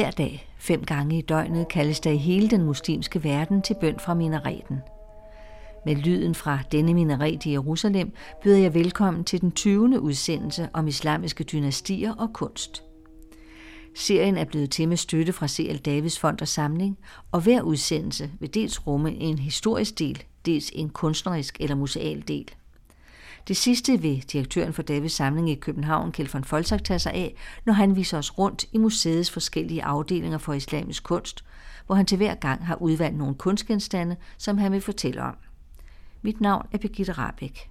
Hver dag, fem gange i døgnet, kaldes der i hele den muslimske verden til bøn fra minareten. Med lyden fra denne minaret i Jerusalem byder jeg velkommen til den 20. udsendelse om islamiske dynastier og kunst. Serien er blevet til med støtte fra C.L. Davids Fond og Samling, og hver udsendelse vil dels rumme en historisk del, dels en kunstnerisk eller museal del. Det sidste vil direktøren for Davids Samling i København, Kjeld von Folsak, tage sig af, når han viser os rundt i museets forskellige afdelinger for islamisk kunst, hvor han til hver gang har udvalgt nogle kunstgenstande, som han vil fortælle om. Mit navn er Birgitte Rabeck.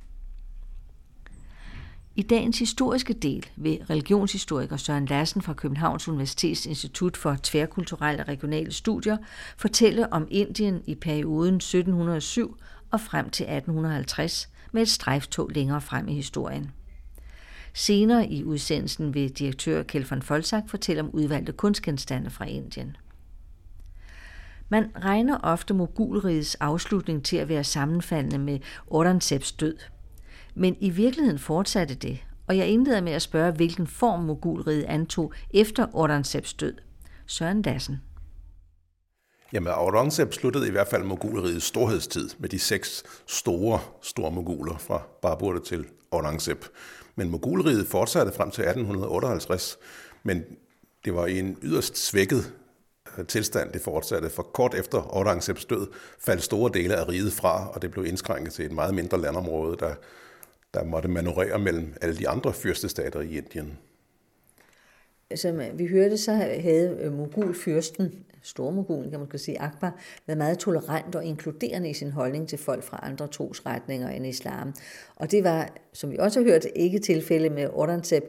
I dagens historiske del vil religionshistoriker Søren Lassen fra Københavns Universitets Institut for Tværkulturelle og Regionale Studier fortælle om Indien i perioden 1707 og frem til 1850 med et strejftog længere frem i historien. Senere i udsendelsen vil direktør Kjeld von Folsak fortælle om udvalgte kunstgenstande fra Indien. Man regner ofte mogulrigets afslutning til at være sammenfaldende med Aurangzebs død. Men i virkeligheden fortsatte det, og jeg indleder med at spørge, hvilken form mogulriget antog efter Aurangzebs død. Søren Dassen. Jamen, Aurangzeb sluttede i hvert fald mogulrigets storhedstid med de seks store, store moguler fra Babur til Aurangzeb. Men mogulriget fortsatte frem til 1858, men det var i en yderst svækket øh, tilstand, det fortsatte. For kort efter Aurangzebs død faldt store dele af riget fra, og det blev indskrænket til et meget mindre landområde, der, der måtte manøvrere mellem alle de andre fyrstestater i Indien. Som vi hørte, så havde mogulfyrsten stormogulen, kan man skal sige, Akbar, været meget tolerant og inkluderende i sin holdning til folk fra andre trosretninger end islam. Og det var, som vi også har hørt, ikke tilfælde med Aurangzeb.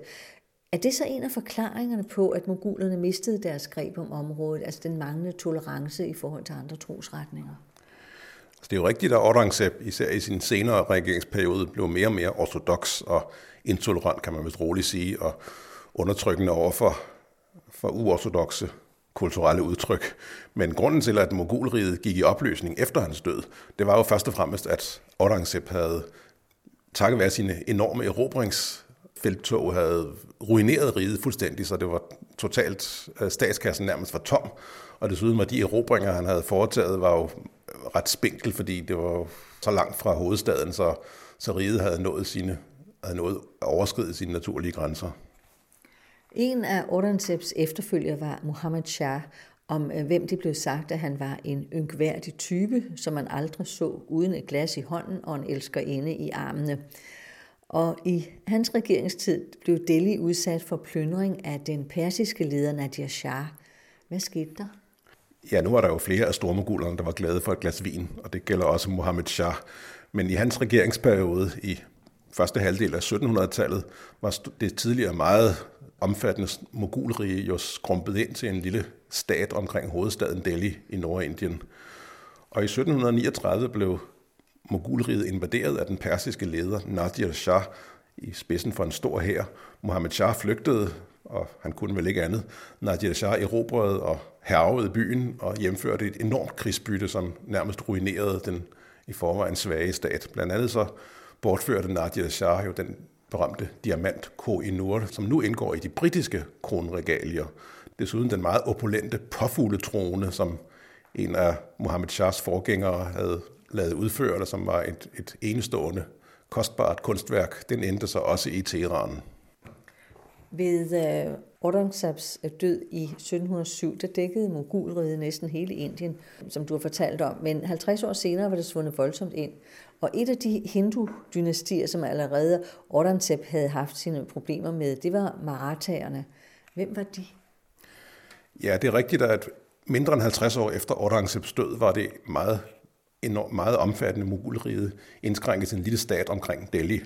Er det så en af forklaringerne på, at mogulerne mistede deres greb om området, altså den manglende tolerance i forhold til andre trosretninger? Altså, det er jo rigtigt, at Aurangzeb, især i sin senere regeringsperiode, blev mere og mere ortodox og intolerant, kan man vist roligt sige, og undertrykkende over for, for uortodoxe kulturelle udtryk. Men grunden til, at mogulriget gik i opløsning efter hans død, det var jo først og fremmest, at Aurangzeb havde, takket være sine enorme erobringsfelttog, havde ruineret riget fuldstændig, så det var totalt, øh, statskassen nærmest var tom. Og desuden var de erobringer, han havde foretaget, var jo ret spinkel, fordi det var så langt fra hovedstaden, så, så riget havde nået sine havde nået at overskride sine naturlige grænser. En af Aurangzebs efterfølgere var Muhammad Shah, om øh, hvem det blev sagt, at han var en ynkværdig type, som man aldrig så uden et glas i hånden og en elskerinde i armene. Og i hans regeringstid blev Delhi udsat for plyndring af den persiske leder Nadir Shah. Hvad skete der? Ja, nu var der jo flere af stormogulerne, der var glade for et glas vin, og det gælder også Mohammed Shah. Men i hans regeringsperiode i første halvdel af 1700-tallet var det tidligere meget omfattende mogulrige jo skrumpet ind til en lille stat omkring hovedstaden Delhi i Nordindien. Og i 1739 blev mogulriget invaderet af den persiske leder Nadir Shah i spidsen for en stor hær. Mohammed Shah flygtede, og han kunne vel ikke andet. Nadir Shah erobrede og hervede byen og hjemførte et enormt krigsbytte, som nærmest ruinerede den i forvejen svage stat. Blandt andet så bortførte Nadir Shah jo den berømte diamant Koh-i-Noor, som nu indgår i de britiske kronregalier. Desuden den meget opulente påfugletrone, som en af Mohammed Shahs forgængere havde lavet udføre, som var et, et enestående, kostbart kunstværk. Den endte så også i Teheran. Ved øh, uh, Aurangzebs øh, død i 1707, der dækkede mogulriget næsten hele Indien, som du har fortalt om. Men 50 år senere var det svundet voldsomt ind. Og et af de hindu-dynastier, som allerede Aurangzeb havde haft sine problemer med, det var Marathaerne. Hvem var de? Ja, det er rigtigt, at mindre end 50 år efter Aurangzebs død var det meget, enormt, meget omfattende mogulriget indskrænket til en lille stat omkring Delhi.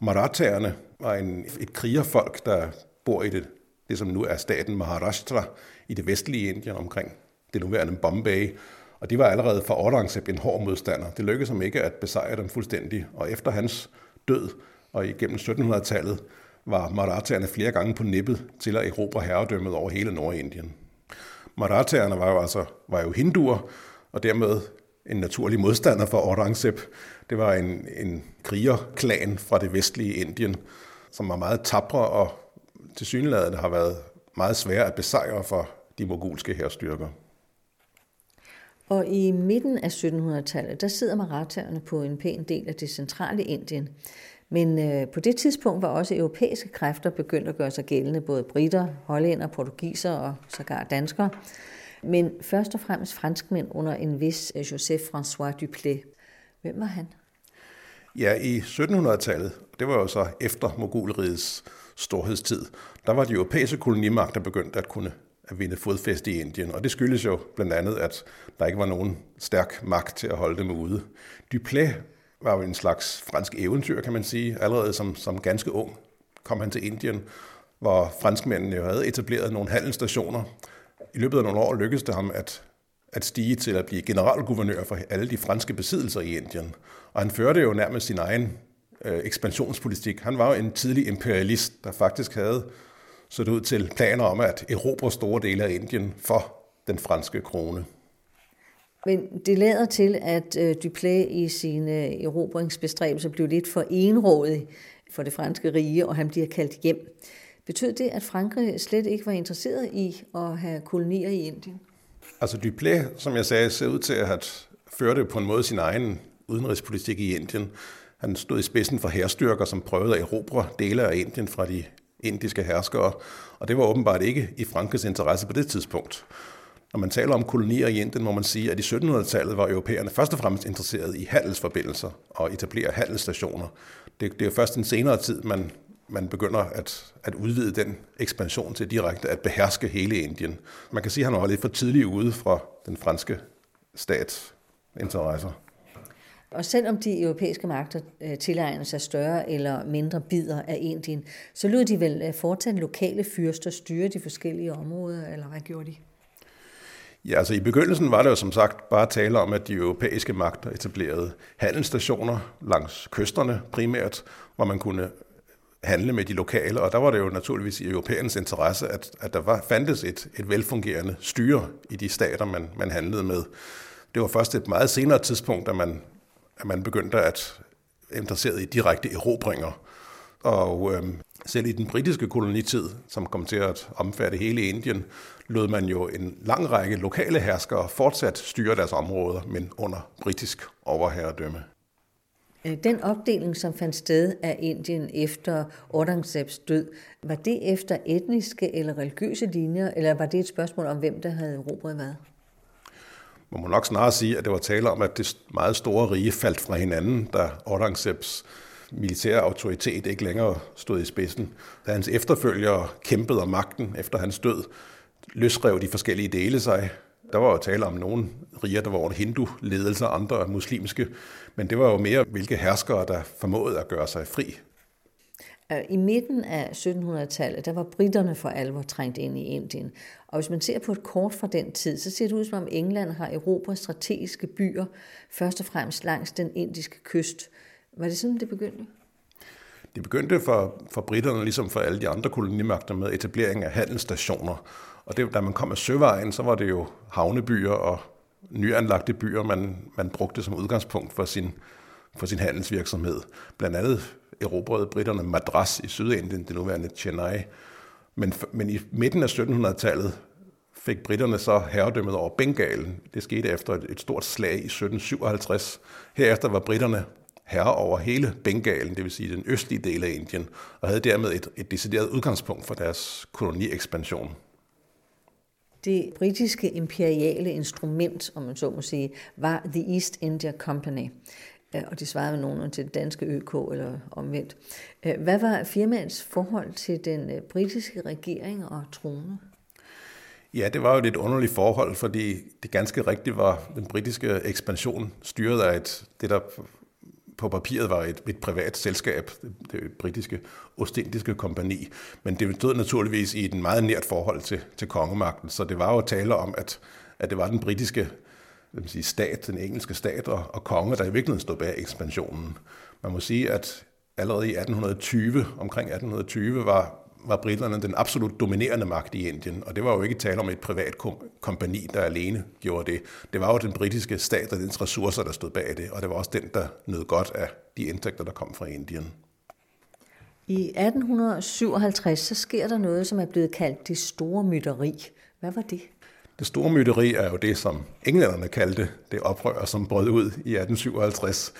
Marathaerne var en, et krigerfolk, der bor i det, det, som nu er staten Maharashtra i det vestlige Indien omkring det nuværende Bombay, og de var allerede for Aurangzeb en hård modstander. Det lykkedes ham ikke at besejre dem fuldstændig, og efter hans død og igennem 1700-tallet var Marathaerne flere gange på nippet til at erobre herredømmet over hele Nordindien. Marathaerne var jo altså var jo hinduer, og dermed en naturlig modstander for Aurangzeb. Det var en, en krigerklan fra det vestlige Indien, som var meget tabre og til synligheden har været meget svære at besejre for de mogulske herstyrker. Og i midten af 1700-tallet, der sidder maratherne på en pæn del af det centrale Indien. Men øh, på det tidspunkt var også europæiske kræfter begyndt at gøre sig gældende, både britter, hollænder, portugiser og sågar danskere. Men først og fremmest franskmænd under en vis øh, Joseph François Duplé. Hvem var han? Ja, i 1700-tallet, det var jo så efter Mogulrigets storhedstid, der var de europæiske kolonimagter begyndt at kunne at vinde fodfæste i Indien. Og det skyldes jo blandt andet, at der ikke var nogen stærk magt til at holde dem ude. Duplé var jo en slags fransk eventyr, kan man sige. Allerede som, som ganske ung kom han til Indien, hvor franskmændene jo havde etableret nogle handelsstationer. I løbet af nogle år lykkedes det ham at, at stige til at blive generalguvernør for alle de franske besiddelser i Indien. Og han førte jo nærmest sin egen øh, ekspansionspolitik. Han var jo en tidlig imperialist, der faktisk havde så det ud til planer om at erobre store dele af Indien for den franske krone. Men det lader til, at øh, Duplay i sine øh, erobringsbestræbelser blev lidt for enrådig for det franske rige, og han bliver kaldt hjem. Betød det, at Frankrig slet ikke var interesseret i at have kolonier i Indien? Altså Duplé, som jeg sagde, ser ud til at have ført på en måde sin egen udenrigspolitik i Indien. Han stod i spidsen for herstyrker, som prøvede at erobre dele af Indien fra de indiske herskere, og det var åbenbart ikke i Frankrigs interesse på det tidspunkt. Når man taler om kolonier i Indien, må man sige, at i 1700-tallet var europæerne først og fremmest interesseret i handelsforbindelser og etablere handelsstationer. Det, det er først en senere tid, man, man begynder at, at udvide den ekspansion til direkte at beherske hele Indien. Man kan sige, at han var lidt for tidligt ude fra den franske stats interesser. Og selvom de europæiske magter øh, tilegner sig større eller mindre bidder af Indien, så lod de vel øh, fortsat lokale fyrster styre de forskellige områder, eller hvad gjorde de? Ja, altså i begyndelsen var det jo som sagt bare tale om, at de europæiske magter etablerede handelsstationer langs kysterne primært, hvor man kunne handle med de lokale, og der var det jo naturligvis i europæernes interesse, at, at der var, fandtes et, et velfungerende styre i de stater, man, man handlede med. Det var først et meget senere tidspunkt, at man at man begyndte at interessere i direkte erobringer. Og øh, selv i den britiske kolonitid, som kom til at omfatte hele Indien, lod man jo en lang række lokale herskere fortsat styre deres områder, men under britisk overherredømme. Øh, den opdeling, som fandt sted af Indien efter Aurangzebs død, var det efter etniske eller religiøse linjer, eller var det et spørgsmål om, hvem der havde erobret hvad? Man må nok snarere sige, at det var tale om, at det meget store rige faldt fra hinanden, da Aurangzebs militære autoritet ikke længere stod i spidsen. Da hans efterfølgere kæmpede om magten efter hans død, løsrev de forskellige dele sig. Der var jo tale om nogle riger, der var under hindu-ledelser, andre muslimske, men det var jo mere, hvilke herskere, der formåede at gøre sig fri øh, I midten af 1700-tallet, der var britterne for alvor trængt ind i Indien. Og hvis man ser på et kort fra den tid, så ser det ud som om England har erobret strategiske byer, først og fremmest langs den indiske kyst. Var det sådan, det begyndte? Det begyndte for, for britterne, ligesom for alle de andre kolonimagter, med etablering af handelsstationer. Og det, da man kom af søvejen, så var det jo havnebyer og nyanlagte byer, man, man brugte som udgangspunkt for sin, for sin handelsvirksomhed. Blandt andet erobrede britterne Madras i Sydindien, det nuværende Chennai. Men, men i midten af 1700-tallet fik britterne så herredømmet over Bengalen. Det skete efter et, et stort slag i 1757. Herefter var britterne herre over hele Bengalen, det vil sige den østlige del af Indien, og havde dermed et, et decideret udgangspunkt for deres koloniexpansion. Det britiske imperiale instrument, om man så må sige, var The East India Company og de svarede nogen til det danske ØK eller omvendt. Øh, hvad var firmaets forhold til den øh, britiske regering og trone? Ja, det var jo et lidt underligt forhold, fordi det ganske rigtigt var den britiske ekspansion styret af et, det, der på papiret var et, et privat selskab, det, det britiske Ostindiske kompani, men det stod naturligvis i et meget nært forhold til, til kongemagten, så det var jo tale om, at, at det var den britiske vil sige, stat, den engelske stat og, og konge, der i virkeligheden stod bag ekspansionen. Man må sige, at allerede i 1820, omkring 1820, var, var britterne den absolut dominerende magt i Indien, og det var jo ikke tale om et privat kompani, der alene gjorde det. Det var jo den britiske stat og dens ressourcer, der stod bag det, og det var også den, der nød godt af de indtægter, der kom fra Indien. I 1857 så sker der noget, som er blevet kaldt det store mytteri. Hvad var det? Det store myteri er jo det, som englænderne kaldte det oprør, som brød ud i 1857.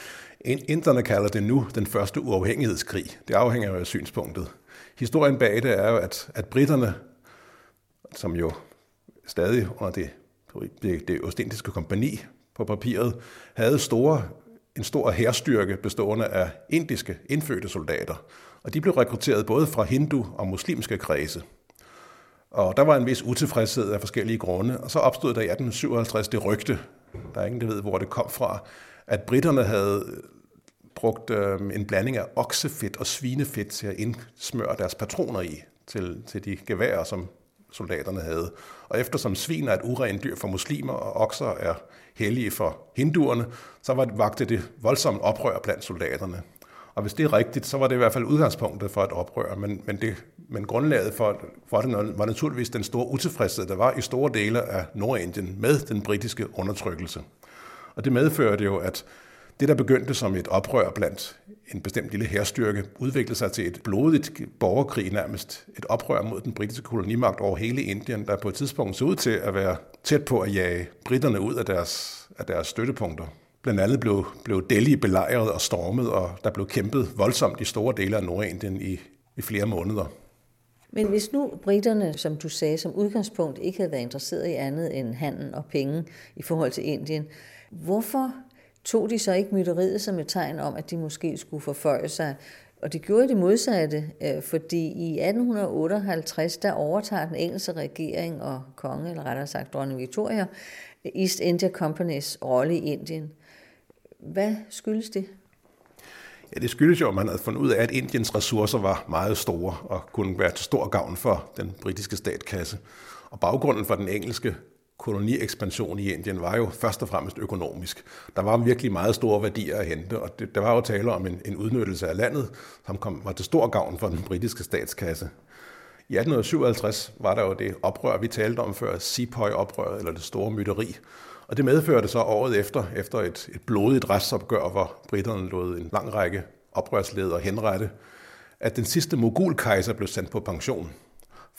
Inderne kalder det nu den første uafhængighedskrig. Det afhænger jo af synspunktet. Historien bag det er jo, at, at britterne, som jo stadig under det, det, det ostindiske kompani på papiret, havde store, en stor hærstyrke bestående af indiske indfødte soldater. Og de blev rekrutteret både fra hindu og muslimske kredse. Og der var en vis utilfredshed af forskellige grunde. Og så opstod der i 1857 det rygte, der er ingen, der ved, hvor det kom fra, at britterne havde brugt øh, en blanding af oksefedt og svinefedt til at indsmøre deres patroner i, til, til de geværer, som soldaterne havde. Og eftersom svin er et urent dyr for muslimer, og okser er hellige for hinduerne, så var det, vagte det voldsomt oprør blandt soldaterne. Og hvis det er rigtigt, så var det i hvert fald udgangspunktet for et oprør, men, men, det, men grundlaget for, for det var naturligvis den store utilfredshed, der var i store dele af Nordindien med den britiske undertrykkelse. Og det medførte jo, at det, der begyndte som et oprør blandt en bestemt lille herstyrke, udviklede sig til et blodigt borgerkrig nærmest. Et oprør mod den britiske kolonimagt over hele Indien, der på et tidspunkt så ud til at være tæt på at jage britterne ud af deres, af deres støttepunkter. Blandt andet blev, blev Delhi belejret og stormet, og der blev kæmpet voldsomt i store dele af Nordindien i, i flere måneder. Men hvis nu britterne, som du sagde, som udgangspunkt ikke havde været interesseret i andet end handel og penge i forhold til Indien, hvorfor tog de så ikke mytteriet som et tegn om, at de måske skulle forføje sig? Og det gjorde det modsatte, øh, fordi i 1858, der overtager den engelske regering og konge, eller rettere sagt dronning Victoria, East India Companys rolle i Indien. Hvad skyldes det? Ja, det skyldes jo, at man havde fundet ud af, at Indiens ressourcer var meget store og kunne være til stor gavn for den britiske statkasse. Og baggrunden for den engelske koloniexpansion i Indien var jo først og fremmest økonomisk. Der var virkelig meget store værdier at hente, og det, der var jo tale om en, en udnyttelse af landet, som kom, var til stor gavn for den britiske statskasse. I 1857 var der jo det oprør, vi talte om før, Sepoy-oprøret, eller det store mytteri, og det medførte så året efter, efter et, et blodigt retsopgør, hvor britterne lod en lang række oprørsledere henrette, at den sidste mogulkejser blev sendt på pension.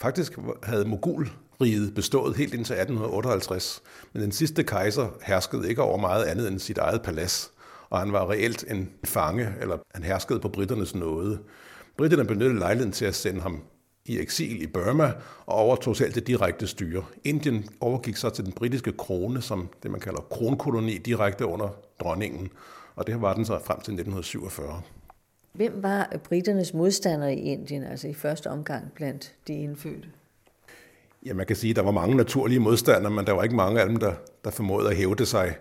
Faktisk havde mogulriget bestået helt indtil 1858, men den sidste kejser herskede ikke over meget andet end sit eget palads, og han var reelt en fange, eller han herskede på britternes nåde. Britterne benyttede lejligheden til at sende ham i eksil i Burma og overtog selv det direkte styre. Indien overgik så til den britiske krone, som det man kalder kronkoloni, direkte under dronningen, og det var den så frem til 1947. Hvem var britternes modstandere i Indien, altså i første omgang blandt de indfødte? Ja, man kan sige, at der var mange naturlige modstandere, men der var ikke mange af dem, der, der formåede at hævde sig.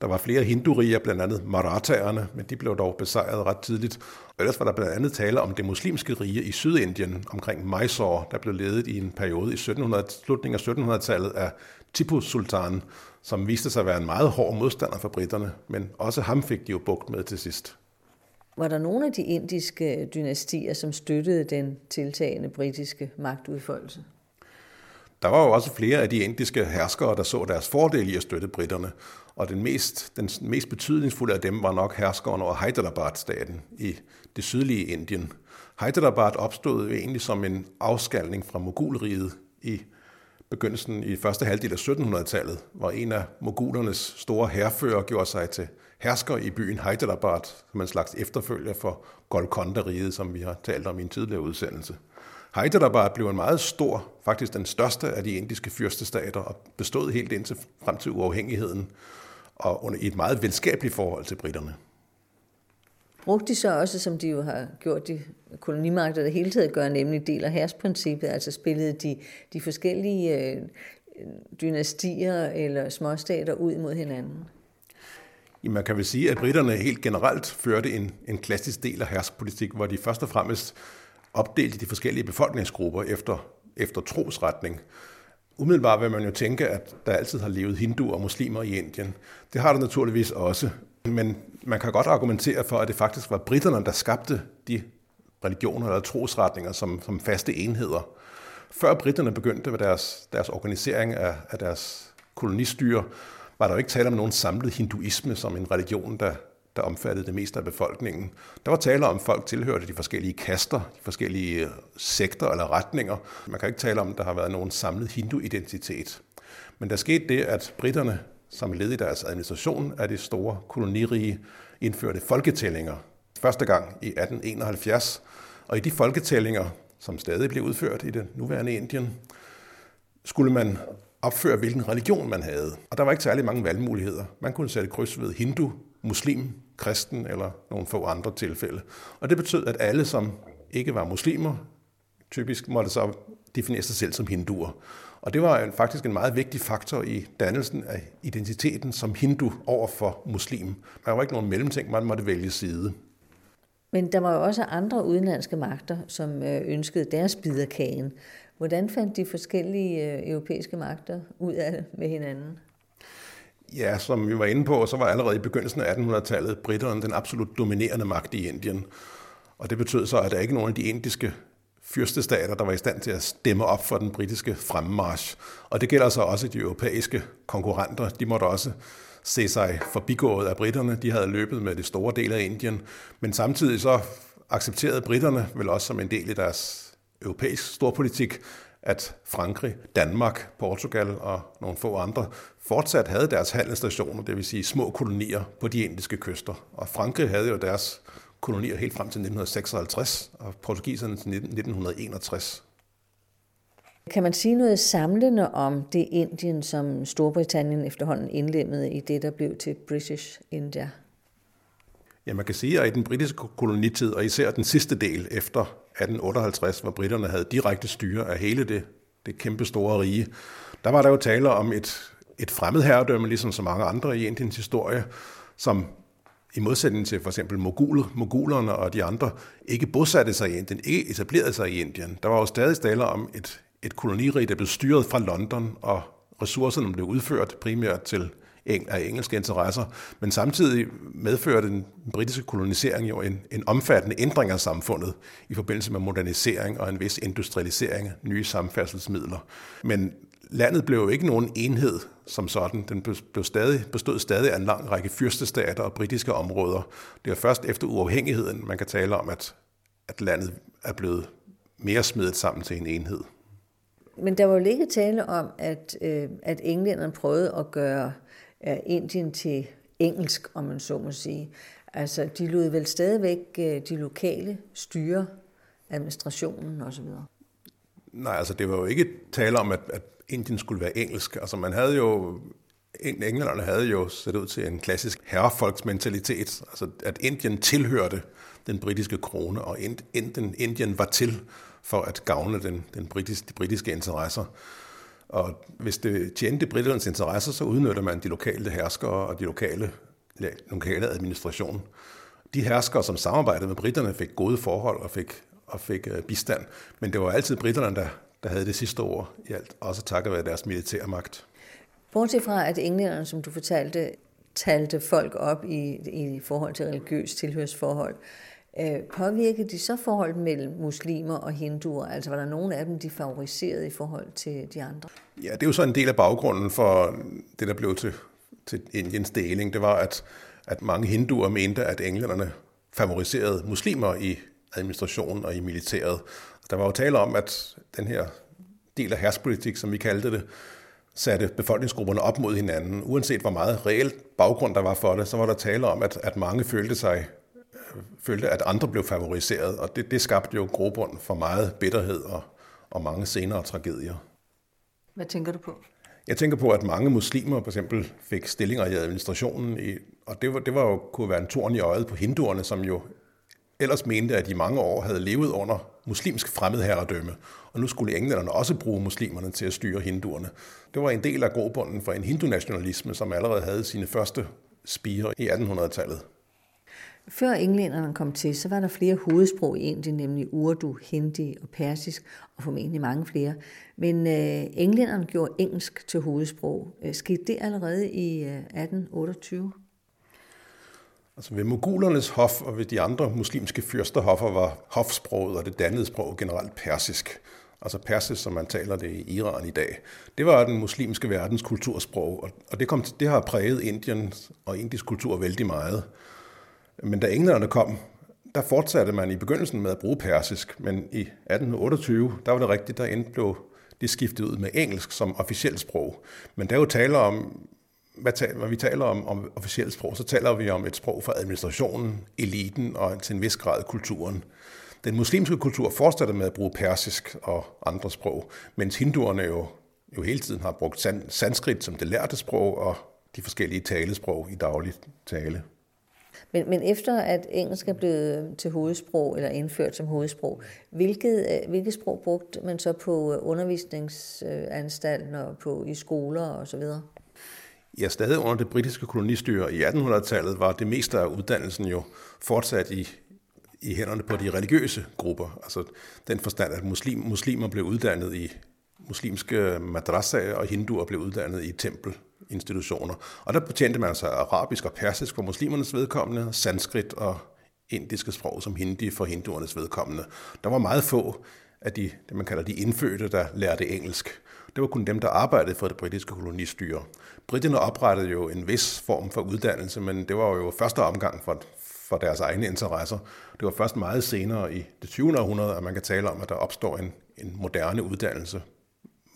Der var flere hindurier, blandt andet marathaerne, men de blev dog besejret ret tidligt. Og ellers var der blandt andet tale om det muslimske rige i Sydindien omkring Mysore, der blev ledet i en periode i 1700, slutningen af 1700-tallet af Tipu Sultan, som viste sig at være en meget hård modstander for britterne, men også ham fik de jo bugt med til sidst. Var der nogle af de indiske dynastier, som støttede den tiltagende britiske magtudfoldelse? Der var jo også flere af de indiske herskere, der så deres fordel i at støtte britterne, og den mest, den mest betydningsfulde af dem var nok herskeren over Hyderabad-staten i det sydlige Indien. Hyderabad opstod jo egentlig som en afskalning fra Mogulriget i begyndelsen i første halvdel af 1700-tallet, hvor en af mogulernes store herfører gjorde sig til hersker i byen Hyderabad, som en slags efterfølger for Golconda-riget, som vi har talt om i en tidligere udsendelse. Hyderabad blev en meget stor, faktisk den største af de indiske fyrstestater, og bestod helt indtil frem til uafhængigheden, og under, et meget venskabeligt forhold til britterne. Brugte de så også, som de jo har gjort de kolonimagter, der hele tiden gør, nemlig del af hersprincippet, altså spillede de, de forskellige øh, dynastier eller småstater ud mod hinanden? Man kan vel sige, at britterne helt generelt førte en, en klassisk del af herskpolitik, hvor de først og fremmest opdelte de forskellige befolkningsgrupper efter, efter trosretning. Umiddelbart vil man jo tænke, at der altid har levet hinduer og muslimer i Indien. Det har der naturligvis også. Men man kan godt argumentere for, at det faktisk var britterne, der skabte de religioner eller trosretninger som, som faste enheder. Før britterne begyndte med deres, deres organisering af, af deres kolonistyre, var der jo ikke tale om nogen samlet hinduisme som en religion, der, der omfattede det meste af befolkningen. Der var tale om, at folk tilhørte de forskellige kaster, de forskellige øh, sekter eller retninger. Man kan ikke tale om, at der har været nogen samlet hindu-identitet. Men der skete det, at britterne, som led i deres administration af det store kolonirige, indførte folketællinger. Første gang i 1871. Og i de folketællinger, som stadig blev udført i det nuværende Indien, skulle man opføre, hvilken religion man havde. Og der var ikke særlig mange valgmuligheder. Man kunne sætte kryds ved hindu, muslim, kristen eller nogle få andre tilfælde. Og det betød, at alle, som ikke var muslimer, typisk måtte så definere sig selv som hinduer. Og det var faktisk en meget vigtig faktor i dannelsen af identiteten som hindu over for muslim. Der var ikke nogen mellemting, man måtte vælge side. Men der var jo også andre udenlandske magter, som øh, ønskede deres bid af kagen. Hvordan fandt de forskellige øh, europæiske magter ud af det med hinanden? Ja, som vi var inde på, så var allerede i begyndelsen af 1800-tallet britterne den absolut dominerende magt i Indien. Og det betød så, at der ikke nogen af de indiske fyrstestater, der var i stand til at stemme op for den britiske fremmarsch. Og det gælder så også de europæiske konkurrenter. De måtte også se sig forbigået af britterne. De havde løbet med det store del af Indien. Men samtidig så accepterede britterne vel også som en del af deres europæisk storpolitik, at Frankrig, Danmark, Portugal og nogle få andre fortsat havde deres handelsstationer, det vil sige små kolonier på de indiske kyster. Og Frankrig havde jo deres kolonier helt frem til 1956, og portugiserne til 1961. Kan man sige noget samlende om det Indien, som Storbritannien efterhånden indlemmede i det, der blev til British India? Ja, man kan sige, at i den britiske kolonitid, og især den sidste del efter 1858, hvor britterne havde direkte styre af hele det, det kæmpe store rige, der var der jo tale om et, et fremmed herredømme, ligesom så mange andre i Indiens historie, som i modsætning til for eksempel mogul, mogulerne og de andre, ikke bosatte sig i Indien, ikke etablerede sig i Indien. Der var jo stadig tale om et, et kolonirige, der blev styret fra London, og ressourcerne blev udført primært til af engelske interesser, men samtidig medførte den britiske kolonisering jo en, en omfattende ændring af samfundet i forbindelse med modernisering og en vis industrialisering af nye samfærdselsmidler. Men landet blev jo ikke nogen enhed som sådan. Den blev stadig, bestod stadig af en lang række fyrstestater og britiske områder. Det er først efter uafhængigheden, man kan tale om, at, at landet er blevet mere smedet sammen til en enhed. Men der var jo ikke tale om, at, øh, at englænderne prøvede at gøre øh, Indien til engelsk, om man så må sige. Altså, de lod vel stadigvæk øh, de lokale styre administrationen osv. Nej, altså det var jo ikke tale om, at, at Indien skulle være engelsk. Altså man havde jo, englænderne havde jo set ud til en klassisk herrefolksmentalitet, altså at Indien tilhørte den britiske krone, og Indien, Indien var til for at gavne den, den britiske, de britiske interesser. Og hvis det tjente britternes interesser, så udnytter man de lokale herskere og de lokale, lokale administration. De herskere, som samarbejdede med britterne, fik gode forhold og fik, og fik øh, bistand. Men det var altid britterne, der, der havde det sidste ord i alt, også takket være deres militære magt. Bortset fra, at englænderne, som du fortalte, talte folk op i, i forhold til religiøst tilhørsforhold, øh, Øh, påvirkede de så forholdet mellem muslimer og hinduer? Altså var der nogen af dem, de favoriserede i forhold til de andre? Ja, det er jo så en del af baggrunden for det, der blev til, til Indiens deling. Det var, at, at mange hinduer mente, at englænderne favoriserede muslimer i administrationen og i militæret. Der var jo tale om, at den her del af herspolitik, som vi kaldte det, satte befolkningsgrupperne op mod hinanden. Uanset hvor meget reelt baggrund der var for det, så var der tale om, at, at mange følte sig følte, at andre blev favoriseret, og det, det skabte jo grobund for meget bitterhed og, og mange senere tragedier. Hvad tænker du på? Jeg tænker på, at mange muslimer for eksempel fik stillinger i administrationen, i, og det, var, det var jo, kunne være en torn i øjet på hinduerne, som jo ellers mente, at de mange år havde levet under muslimsk fremmedherredømme, og nu skulle englænderne også bruge muslimerne til at styre hinduerne. Det var en del af grobunden for en hindunationalisme, som allerede havde sine første spire i 1800-tallet. Før englænderne kom til, så var der flere hovedsprog i Indien, nemlig urdu, hindi og persisk, og formentlig mange flere. Men øh, englænderne gjorde engelsk til hovedsprog. Øh, skete det allerede i øh, 1828? Altså ved mogulernes hof og ved de andre muslimske fyrsterhoffer var hofsproget og det dannede sprog generelt persisk. Altså persisk, som man taler det i Iran i dag. Det var den muslimske verdens kultursprog, og det, kom, det har præget Indien og indisk kultur vældig meget. Men da englænderne kom, der fortsatte man i begyndelsen med at bruge persisk, men i 1828, der var det rigtigt, der endte blev det skiftet ud med engelsk som officielt sprog. Men der er jo tale om, hvad taler, når vi taler om, om officielt sprog, så taler vi om et sprog for administrationen, eliten og til en vis grad kulturen. Den muslimske kultur fortsatte med at bruge persisk og andre sprog, mens hinduerne jo, jo hele tiden har brugt sanskrit som det lærte sprog og de forskellige talesprog i daglig tale. Men, men efter at engelsk er blevet til hovedsprog, eller indført som hovedsprog, hvilket, øh, hvilket sprog brugte man så på øh, undervisningsanstalten øh, og på, i skoler og så videre? Ja, stadig under det britiske kolonistyre i 1800-tallet var det meste af uddannelsen jo fortsat i, i hænderne på de religiøse grupper. Altså den forstand, at muslim, muslimer blev uddannet i muslimske madrasaer, og hinduer blev uddannet i institutioner. Og der betjente man sig arabisk og persisk for muslimernes vedkommende, sanskrit og indiske sprog som hindi for hinduernes vedkommende. Der var meget få af de, det man kalder de indfødte, der lærte engelsk. Det var kun dem, der arbejdede for det britiske kolonistyre. Britterne oprettede jo en vis form for uddannelse, men det var jo første omgang for, for deres egne interesser. Det var først meget senere i det 20. århundrede, at man kan tale om, at der opstår en, en moderne uddannelse,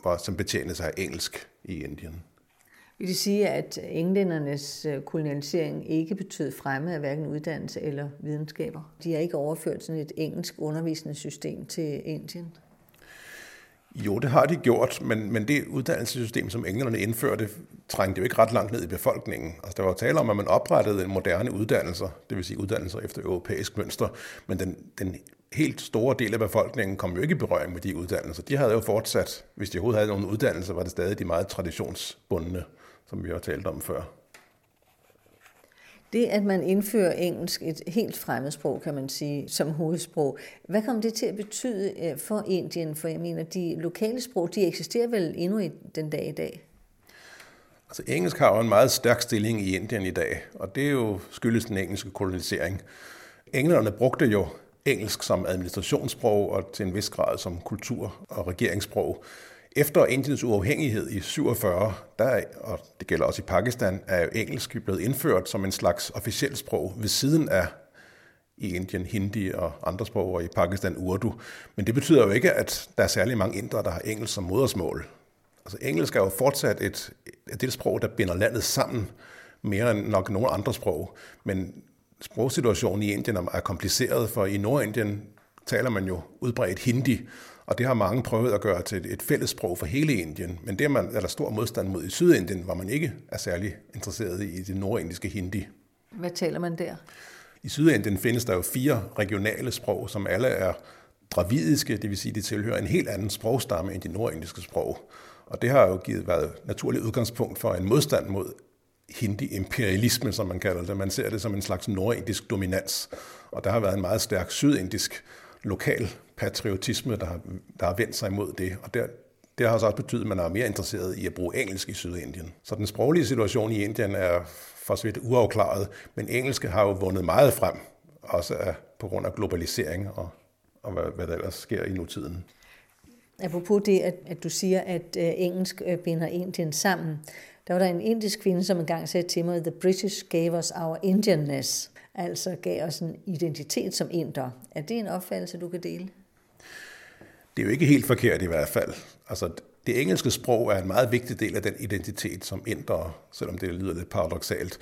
hvor, som betjener sig af engelsk i Indien. Vil det sige, at englændernes kolonisering kolonialisering ikke betød fremme af hverken uddannelse eller videnskaber? De har ikke overført sådan et engelsk undervisningssystem til Indien? Jo, det har de gjort, men, men det uddannelsessystem, som englænderne indførte, trængte jo ikke ret langt ned i befolkningen. Altså, der var tale om, at man oprettede en moderne uddannelser, det vil sige uddannelser efter europæisk mønster, men den, den helt store del af befolkningen kom jo ikke i berøring med de uddannelser. De havde jo fortsat, hvis de overhovedet havde nogle uddannelser, var det stadig de meget traditionsbundne, som vi har talt om før. Det, at man indfører engelsk, et helt fremmedsprog, kan man sige, som hovedsprog, hvad kommer det til at betyde øh, for Indien? For jeg mener, de lokale sprog, de eksisterer vel endnu i den dag i dag? Altså engelsk har jo en meget stærk stilling i Indien i dag, og det er jo skyldes den engelske kolonisering. Englænderne brugte jo engelsk som administrationssprog og til en vis grad som kultur- og regeringssprog. Efter Indiens uafhængighed i 47, der, og det gælder også i Pakistan, er engelsk blevet indført som en slags officielt sprog ved siden af i Indien hindi og andre sprog, og i Pakistan urdu. Men det betyder jo ikke, at der er særlig mange indre, der har engelsk som modersmål. Altså engelsk er jo fortsat et, et det sprog, der binder landet sammen mere end nok nogle andre sprog. Men sprogsituationen i Indien er kompliceret, for i Nordindien taler man jo udbredt hindi, og det har mange prøvet at gøre til et fælles sprog for hele Indien. Men det er, man, er der stor modstand mod i Sydindien, hvor man ikke er særlig interesseret i det nordindiske hindi. Hvad taler man der? I Sydindien findes der jo fire regionale sprog, som alle er dravidiske, det vil sige, de tilhører en helt anden sprogstamme end de nordindiske sprog. Og det har jo givet været naturligt udgangspunkt for en modstand mod hindi-imperialisme, som man kalder det. Man ser det som en slags nordindisk dominans. Og der har været en meget stærk sydindisk lokal patriotisme, der har, der har vendt sig imod det. Og der, det har også betydet, at man er mere interesseret i at bruge engelsk i Sydindien. Så den sproglige situation i Indien er for så vidt uafklaret, men engelske har jo vundet meget frem, også af, på grund af globalisering og, og hvad, hvad der ellers sker i nutiden. Apropos det, at, at du siger, at øh, engelsk øh, binder Indien sammen, der var der en indisk kvinde, som engang sagde til mig, The British gave us our Indianness, altså gav os en identitet som indre. Er det en opfattelse, du kan dele? Det er jo ikke helt forkert i hvert fald. Altså, det engelske sprog er en meget vigtig del af den identitet som indre, selvom det lyder lidt paradoxalt.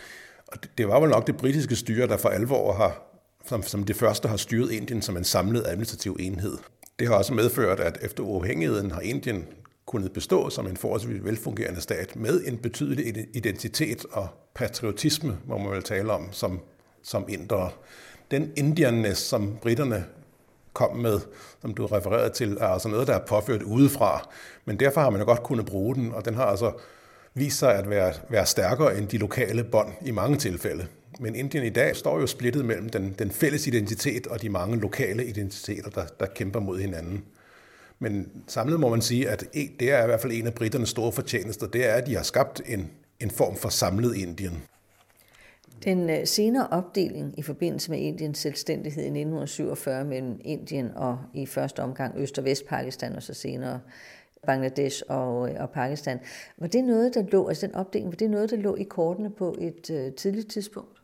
Og det, det var vel nok det britiske styre, der for alvor har, som, som det første har styret Indien som en samlet administrativ enhed. Det har også medført, at efter uafhængigheden har Indien kunnet bestå som en forholdsvis velfungerende stat med en betydelig identitet og patriotisme, må man vel tale om, som, som indre. Den indianness, som britterne kom med, som du refererede til, er altså noget, der er påført udefra. Men derfor har man jo godt kunnet bruge den, og den har altså vist sig at være, være stærkere end de lokale bånd i mange tilfælde. Men Indien i dag står jo splittet mellem den, den fælles identitet og de mange lokale identiteter, der, der kæmper mod hinanden. Men samlet må man sige, at e, det er i hvert fald en af britternes store fortjenester, det er, at de har skabt en, en form for samlet Indien. Den øh, senere opdeling i forbindelse med Indiens selvstændighed i 1947 mellem Indien og i første omgang Øst- og Vestpakistan og så senere Bangladesh og, øh, og Pakistan. Var det noget, der lå, altså den opdeling, var det noget, der lå i kortene på et øh, tidligt tidspunkt?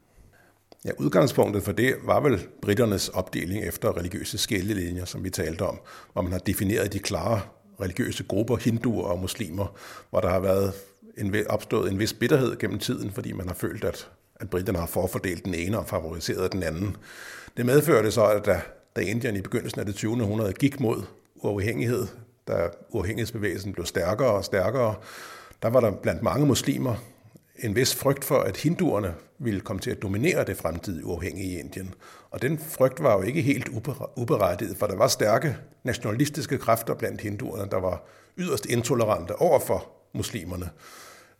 Ja, udgangspunktet for det var vel britternes opdeling efter religiøse skillelinjer, som vi talte om, hvor man har defineret de klare religiøse grupper, hinduer og muslimer, hvor der har været en, opstået en vis bitterhed gennem tiden, fordi man har følt, at, at britterne har forfordelt den ene og favoriseret den anden. Det medførte så, at da, da Indien i begyndelsen af det 20. århundrede gik mod uafhængighed, da uafhængighedsbevægelsen blev stærkere og stærkere, der var der blandt mange muslimer en vis frygt for, at hinduerne ville komme til at dominere det fremtidige uafhængige Indien. Og den frygt var jo ikke helt uberettiget, for der var stærke nationalistiske kræfter blandt hinduerne, der var yderst intolerante over for muslimerne.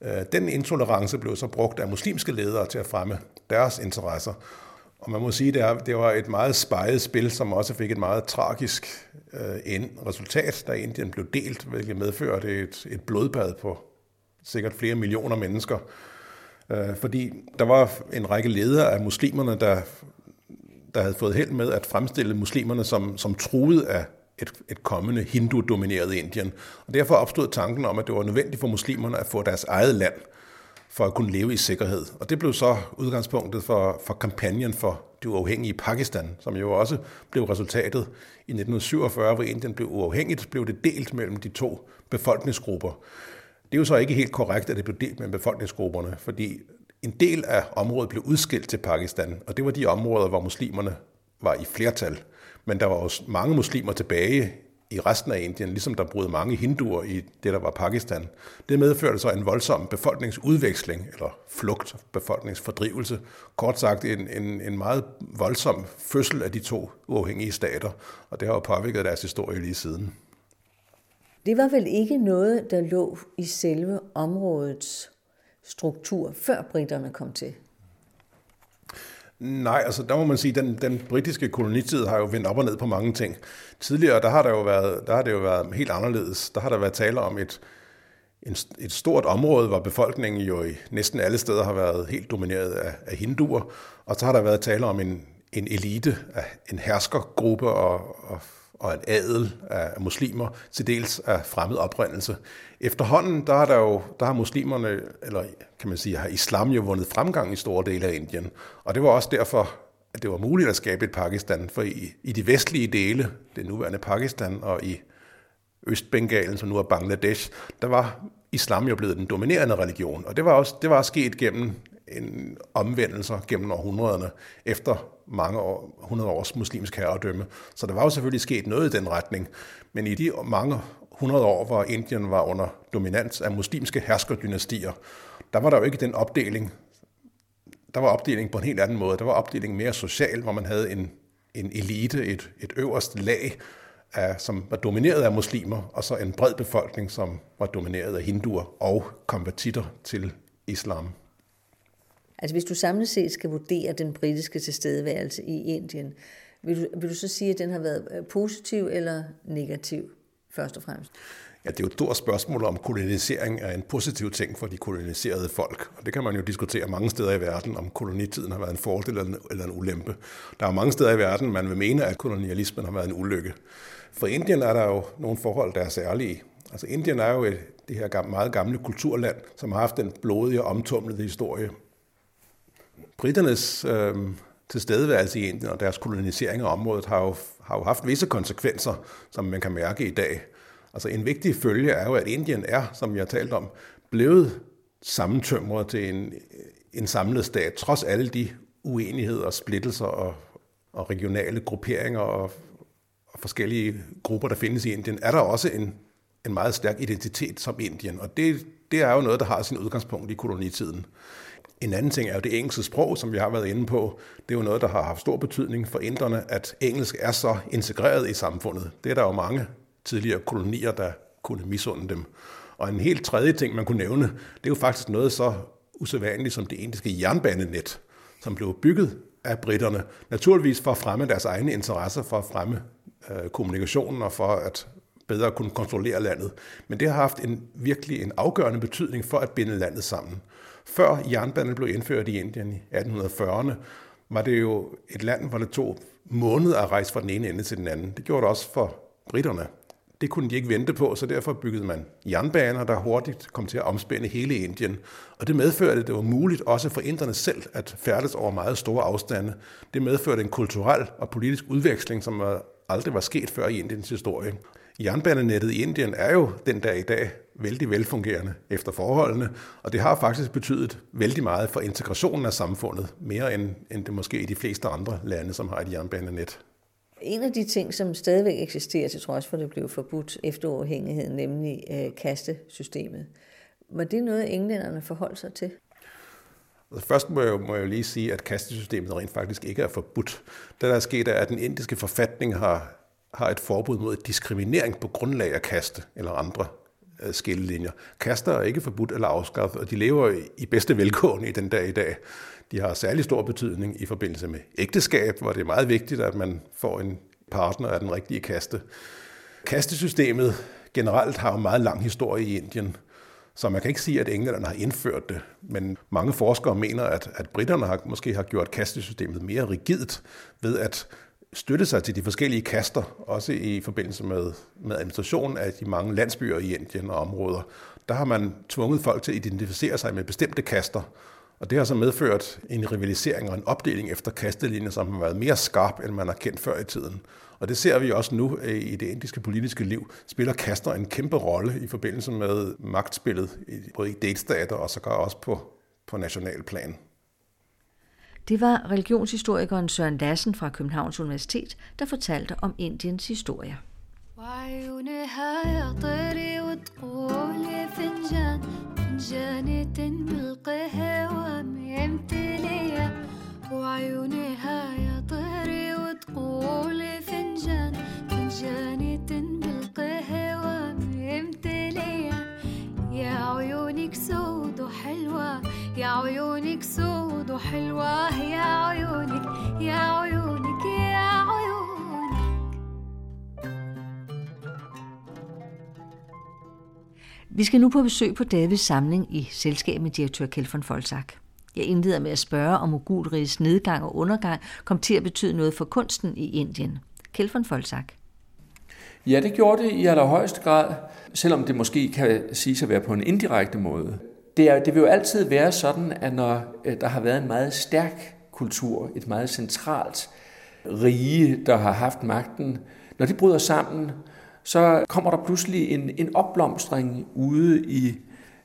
Øh, den intolerance blev så brugt af muslimske ledere til at fremme deres interesser. Og man må sige, at det var et meget spejlet spil, som også fik et meget tragisk øh, resultat, da Indien blev delt, hvilket medførte et, et blodbad på sikkert flere millioner mennesker. Øh, fordi der var en række ledere af muslimerne, der, der havde fået held med at fremstille muslimerne som, som truet af et, et kommende hindu-domineret Indien. Og derfor opstod tanken om, at det var nødvendigt for muslimerne at få deres eget land for at kunne leve i sikkerhed. Og det blev så udgangspunktet for, for kampagnen for det uafhængige Pakistan, som jo også blev resultatet i 1947, hvor Indien blev uafhængigt, blev det delt mellem de to befolkningsgrupper. Det er jo så ikke helt korrekt, at det blev delt mellem befolkningsgrupperne, fordi en del af området blev udskilt til Pakistan, og det var de områder, hvor muslimerne var i flertal. Men der var også mange muslimer tilbage i resten af Indien, ligesom der boede mange hinduer i det, der var Pakistan. Det medførte så en voldsom befolkningsudveksling, eller flugt, befolkningsfordrivelse. Kort sagt en, en, en meget voldsom fødsel af de to uafhængige stater, og det har jo påvirket deres historie lige siden. Det var vel ikke noget, der lå i selve områdets struktur, før britterne kom til? Nej, altså der må man sige, at den, den britiske kolonitid har jo vendt op og ned på mange ting. Tidligere, der har, der jo været, der har det jo været helt anderledes. Der har der været tale om et, en, et stort område, hvor befolkningen jo i næsten alle steder har været helt domineret af, af hinduer, og så har der været tale om en, en elite, en herskergruppe og, og og en adel af muslimer, til dels af fremmed oprindelse. Efterhånden, der er der jo, der har muslimerne, eller kan man sige, har islam jo vundet fremgang i store dele af Indien. Og det var også derfor, at det var muligt at skabe et Pakistan, for i, i de vestlige dele, det nuværende Pakistan, og i Østbengalen, som nu er Bangladesh, der var islam jo blevet den dominerende religion. Og det var også, det var sket gennem en omvendelse gennem århundrederne, efter mange år, 100 års muslimsk herredømme. Så der var jo selvfølgelig sket noget i den retning. Men i de mange 100 år, hvor Indien var under dominans af muslimske herskerdynastier, der var der jo ikke den opdeling. Der var opdeling på en helt anden måde. Der var opdeling mere social, hvor man havde en, en elite, et, et øverste lag, af, som var domineret af muslimer, og så en bred befolkning, som var domineret af hinduer og konvertitter til islam. Altså hvis du samlet set skal vurdere den britiske tilstedeværelse i Indien, vil du, vil du så sige, at den har været øh, positiv eller negativ, først og fremmest? Ja, det er jo et stort spørgsmål om kolonisering er en positiv ting for de koloniserede folk. Og det kan man jo diskutere mange steder i verden, om kolonitiden har været en fordel eller en, eller en ulempe. Der er mange steder i verden, man vil mene, at kolonialismen har været en ulykke. For Indien er der jo nogle forhold, der er særlige. Altså Indien er jo et, det her meget gamle kulturland, som har haft en blodig og omtumlede historie briternes øh, tilstedeværelse i Indien og deres kolonisering af området har jo, har jo haft visse konsekvenser, som man kan mærke i dag. Altså en vigtig følge er jo, at Indien er, som jeg har talt om, blevet sammentømret til en, en samlet stat, trods alle de uenigheder, splittelser og, og regionale grupperinger og, og forskellige grupper, der findes i Indien, er der også en, en meget stærk identitet som Indien, og det, det er jo noget, der har sin udgangspunkt i kolonitiden. En anden ting er jo det engelske sprog, som vi har været inde på. Det er jo noget, der har haft stor betydning for inderne, at engelsk er så integreret i samfundet. Det er der jo mange tidligere kolonier, der kunne misunde dem. Og en helt tredje ting, man kunne nævne, det er jo faktisk noget så usædvanligt som det indiske jernbanenet, som blev bygget af britterne, naturligvis for at fremme deres egne interesser, for at fremme øh, kommunikationen og for at bedre kunne kontrollere landet. Men det har haft en virkelig en afgørende betydning for at binde landet sammen. Før jernbanen blev indført i Indien i 1840'erne, var det jo et land, hvor det tog måneder at rejse fra den ene ende til den anden. Det gjorde det også for britterne. Det kunne de ikke vente på, så derfor byggede man jernbaner, der hurtigt kom til at omspænde hele Indien. Og det medførte, at det var muligt også for inderne selv at færdes over meget store afstande. Det medførte en kulturel og politisk udveksling, som aldrig var sket før i Indiens historie. Jernbanenettet i Indien er jo den dag i dag vældig velfungerende efter forholdene, og det har faktisk betydet vældig meget for integrationen af samfundet, mere end, end det måske i de fleste andre lande, som har et jernbanenet. En af de ting, som stadigvæk eksisterer, til trods for, at det blev forbudt efter uafhængigheden, nemlig øh, kastesystemet. Var det noget, englænderne forholdt sig til? Altså, først må jeg, må jeg lige sige, at kastesystemet rent faktisk ikke er forbudt. Det, der er sket, er, at den indiske forfatning har, har et forbud mod diskriminering på grundlag af kaste eller andre øh, skillelinjer. Kaster er ikke forbudt eller afskaffet, og de lever i bedste velgående i den dag i dag. De har særlig stor betydning i forbindelse med ægteskab, hvor det er meget vigtigt, at man får en partner af den rigtige kaste. Kastesystemet generelt har en meget lang historie i Indien, så man kan ikke sige, at englænderne har indført det, men mange forskere mener, at, at britterne har, måske har gjort kastesystemet mere rigidt ved at støtte sig til de forskellige kaster, også i forbindelse med, med administrationen af de mange landsbyer i Indien og områder. Der har man tvunget folk til at identificere sig med bestemte kaster, og det har så medført en rivalisering og en opdeling efter kastelinjer, som har været mere skarp, end man har kendt før i tiden. Og det ser vi også nu øh, i det indiske politiske liv. Spiller kaster en kæmpe rolle i forbindelse med magtspillet, både i delstater og sågar også på, på national plan. Det var religionshistorikeren Søren Lassen fra Københavns Universitet, der fortalte om Indiens historie. فنجانة بالقهوة ممتلية وعيونها يا طهري وتقولي فنجان فنجانة بالقهوة ممتلية يا عيونك سود وحلوة يا عيونك سود وحلوة يا عيونك يا عيونك يا عيونك Vi skal nu på besøg på Davids samling i selskab med direktør Kjeld von Folsak. Jeg indleder med at spørge, om mogulrigets nedgang og undergang kom til at betyde noget for kunsten i Indien. Kjeld von Folsak. Ja, det gjorde det i allerhøjeste grad, selvom det måske kan siges at være på en indirekte måde. Det, er, det vil jo altid være sådan, at når øh, der har været en meget stærk kultur, et meget centralt rige, der har haft magten, når de bryder sammen, så kommer der pludselig en, en opblomstring ude i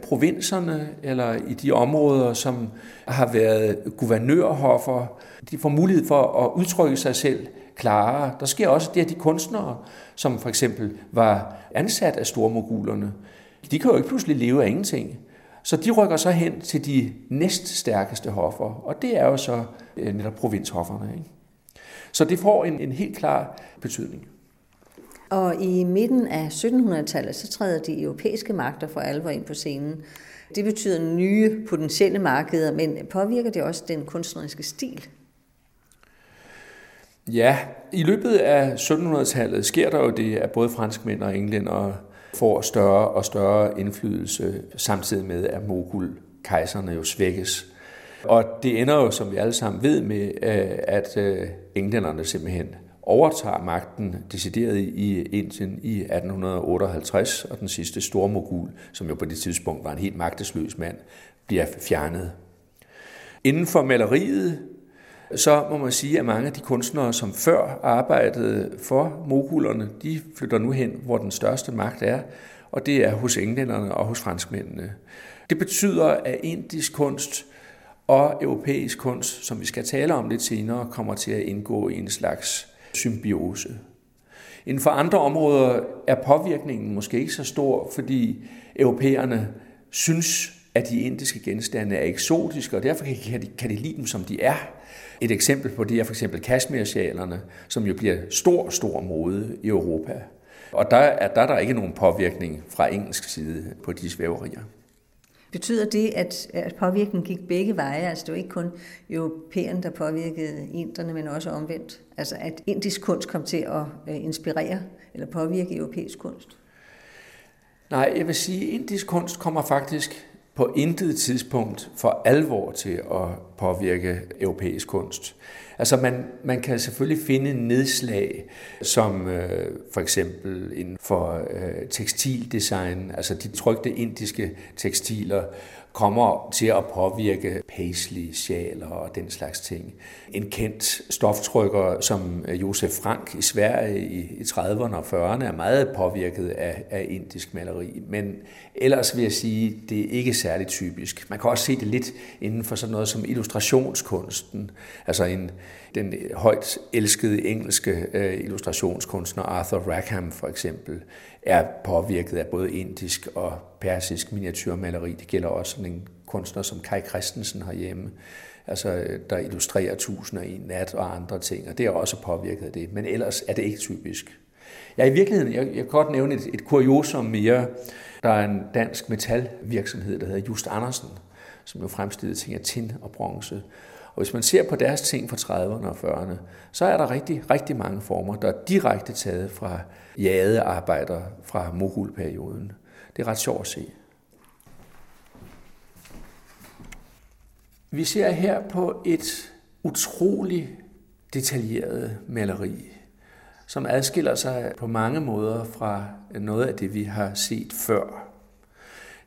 provinserne eller i de områder, som har været guvernørhoffer. De får mulighed for at udtrykke sig selv klarere. Der sker også det, at de kunstnere, som for eksempel var ansat af stormogulerne, de kan jo ikke pludselig leve af ingenting. Så de rykker så hen til de næststærkeste hoffer, og det er jo så øh, netop provinshofferne. Ikke? Så det får en, en helt klar betydning. Og i midten af 1700-tallet, så træder de europæiske magter for alvor ind på scenen. Det betyder nye potentielle markeder, men påvirker det også den kunstneriske stil? Ja, i løbet af 1700-tallet sker der jo det, at både franskmænd og englænder får større og større indflydelse, samtidig med, at mogul-kejserne jo svækkes. Og det ender jo, som vi alle sammen ved, med, øh, at øh, englænderne simpelthen overtager magten decideret i Indien i 1858, og den sidste store mogul, som jo på det tidspunkt var en helt magtesløs mand, bliver fjernet. Inden for maleriet, så må man sige, at mange af de kunstnere, som før arbejdede for mogulerne, de flytter nu hen, hvor den største magt er, og det er hos englænderne og hos franskmændene. Det betyder, at indisk kunst og europæisk kunst, som vi skal tale om lidt senere, kommer til at indgå i en slags symbiose. Inden for andre områder er påvirkningen måske ikke så stor, fordi europæerne synes, at de indiske genstande er eksotiske, og derfor kan de, kan de lide dem, som de er. Et eksempel på det er for eksempel kashmir som jo bliver stor, stor mode i Europa. Og der er der, er der ikke nogen påvirkning fra engelsk side på de svæverier. Betyder det, at, at påvirkningen gik begge veje? Altså det var ikke kun europæerne, der påvirkede inderne, men også omvendt? Altså at indisk kunst kom til at øh, inspirere eller påvirke europæisk kunst? Nej, jeg vil sige, at indisk kunst kommer faktisk på intet tidspunkt for alvor til at påvirke europæisk kunst. Altså man, man kan selvfølgelig finde nedslag, som øh, for eksempel inden for øh, tekstildesign, altså de trygte indiske tekstiler, kommer til at påvirke paisley, sjaler og den slags ting. En kendt stoftrykker som øh, Josef Frank i Sverige i 30'erne og 40'erne er meget påvirket af, af indisk maleri, men ellers vil jeg sige, det er ikke særlig typisk. Man kan også se det lidt inden for sådan noget som illustrationskunsten, altså en, den højt elskede engelske øh, illustrationskunstner Arthur Rackham for eksempel, er påvirket af både indisk og persisk miniatyrmaleri. Det gælder også sådan en kunstner som Kai Christensen herhjemme, altså, der illustrerer tusinder i nat og andre ting, og det er også påvirket af det. Men ellers er det ikke typisk. Ja, i virkeligheden, jeg, jeg kan godt nævne et, et kuriosum mere. Der er en dansk metalvirksomhed, der hedder Just Andersen, som jo fremstillede ting af tin og bronze. Og hvis man ser på deres ting fra 30'erne og 40'erne, så er der rigtig, rigtig mange former, der er direkte taget fra jadearbejder fra mogulperioden. Det er ret sjovt at se. Vi ser her på et utroligt detaljeret maleri, som adskiller sig på mange måder fra noget af det, vi har set før.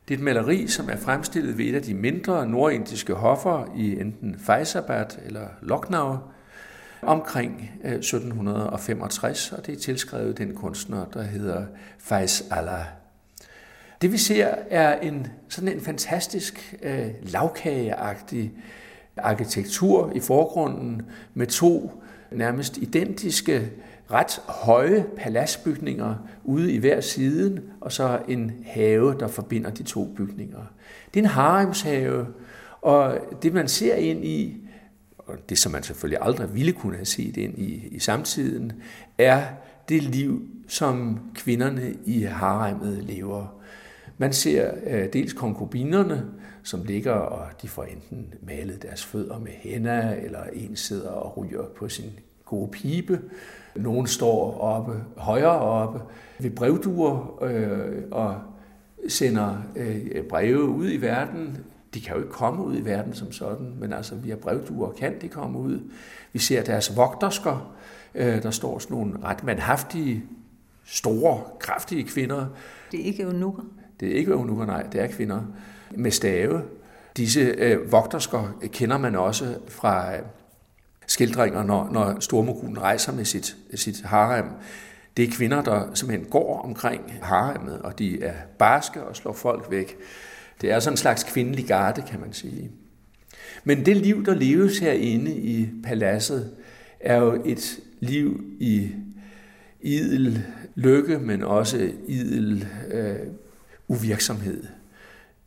Det er et maleri, som er fremstillet ved et af de mindre nordindiske hoffer i enten Faisabad eller Lucknow omkring øh, 1765, og det er tilskrevet den kunstner, der hedder Faiz Allah. Det vi ser er en sådan en fantastisk øh, lavkageagtig arkitektur i forgrunden med to nærmest identiske ret høje paladsbygninger ude i hver side, og så en have, der forbinder de to bygninger. Det er en haremshave, og det man ser ind i, og det som man selvfølgelig aldrig ville kunne have set ind i, i samtiden, er det liv, som kvinderne i haremmet lever. Man ser øh, dels konkubinerne, som ligger, og de får enten malet deres fødder med hænder, eller en sidder og ryger på sin gode pibe. Nogen står oppe, højere oppe ved brevduer øh, og sender øh, breve ud i verden. De kan jo ikke komme ud i verden som sådan, men altså via brevduer kan de komme ud. Vi ser deres vogtersker, øh, der står sådan nogle ret mandhaftige, store, kraftige kvinder. Det er ikke eunukker? Det er ikke eunukker, nej, det er kvinder med stave. Disse øh, vogtersker kender man også fra skildringer, når, når stormogulen rejser med sit, sit harem. Det er kvinder, der simpelthen går omkring haremmet, og de er barske og slår folk væk. Det er sådan en slags kvindelig garde, kan man sige. Men det liv, der leves herinde i paladset, er jo et liv i idel lykke, men også idel øh, uvirksomhed.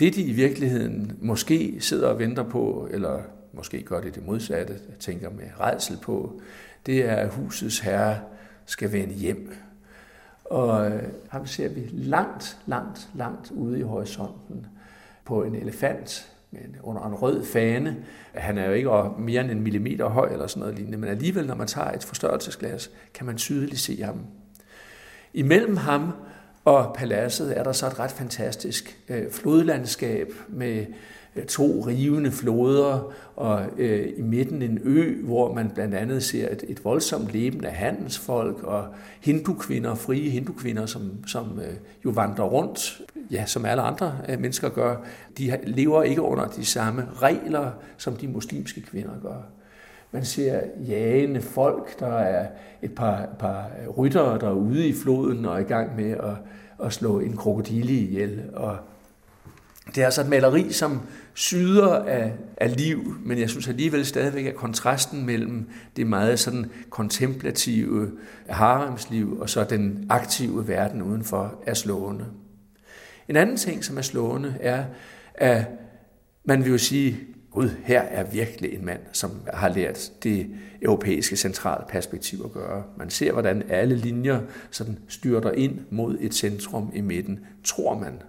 Det, de i virkeligheden måske sidder og venter på, eller måske gør det det modsatte, jeg tænker med redsel på, det er, at husets herre skal vende hjem. Og øh, ham ser vi langt, langt, langt ude i horisonten på en elefant under en rød fane. Han er jo ikke mere end en millimeter høj eller sådan noget lignende, men alligevel, når man tager et forstørrelsesglas, kan man tydeligt se ham. Imellem ham og paladset er der så et ret fantastisk øh, flodlandskab med Øh, to rivende floder, og øh, i midten en ø, hvor man blandt andet ser et, et voldsomt leben af handelsfolk og hindukvinder, frie hindukvinder, som, som øh, jo vandrer rundt, ja, som alle andre øh, mennesker gør. De lever ikke under de samme regler, som de muslimske kvinder gør. Man ser jagende folk, der er et par, par ryttere, der er ude i floden og er i gang med at, at slå en krokodille ihjel. Og det er altså et maleri, som syder af, af liv, men jeg synes alligevel stadigvæk, at kontrasten mellem det meget sådan kontemplative haremsliv og så den aktive verden udenfor er slående. En anden ting, som er slående, er, at man vil jo sige, Gud, her er virkelig en mand, som har lært det europæiske centralperspektiv at gøre. Man ser, hvordan alle linjer sådan styrter ind mod et centrum i midten, tror man.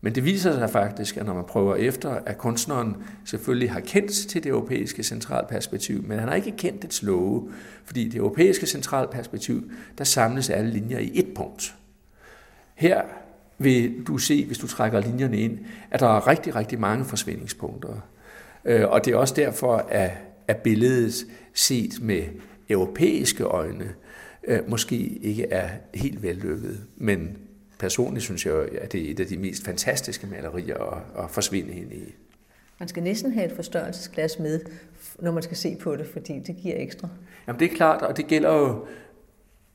Men det viser sig faktisk, at når man prøver efter, at kunstneren selvfølgelig har kendt til det europæiske centralperspektiv, men han har ikke kendt det love, fordi det europæiske centralperspektiv, der samles alle linjer i et punkt. Her vil du se, hvis du trækker linjerne ind, at der er rigtig, rigtig mange forsvindingspunkter. Øh, og det er også derfor, at, at billedet set med europæiske øjne øh, måske ikke er helt vellykket. Men personligt synes jeg, at det er et af de mest fantastiske malerier at, at forsvinde ind i. Man skal næsten have et forstørrelsesglas med, når man skal se på det, fordi det giver ekstra. Jamen det er klart, og det gælder jo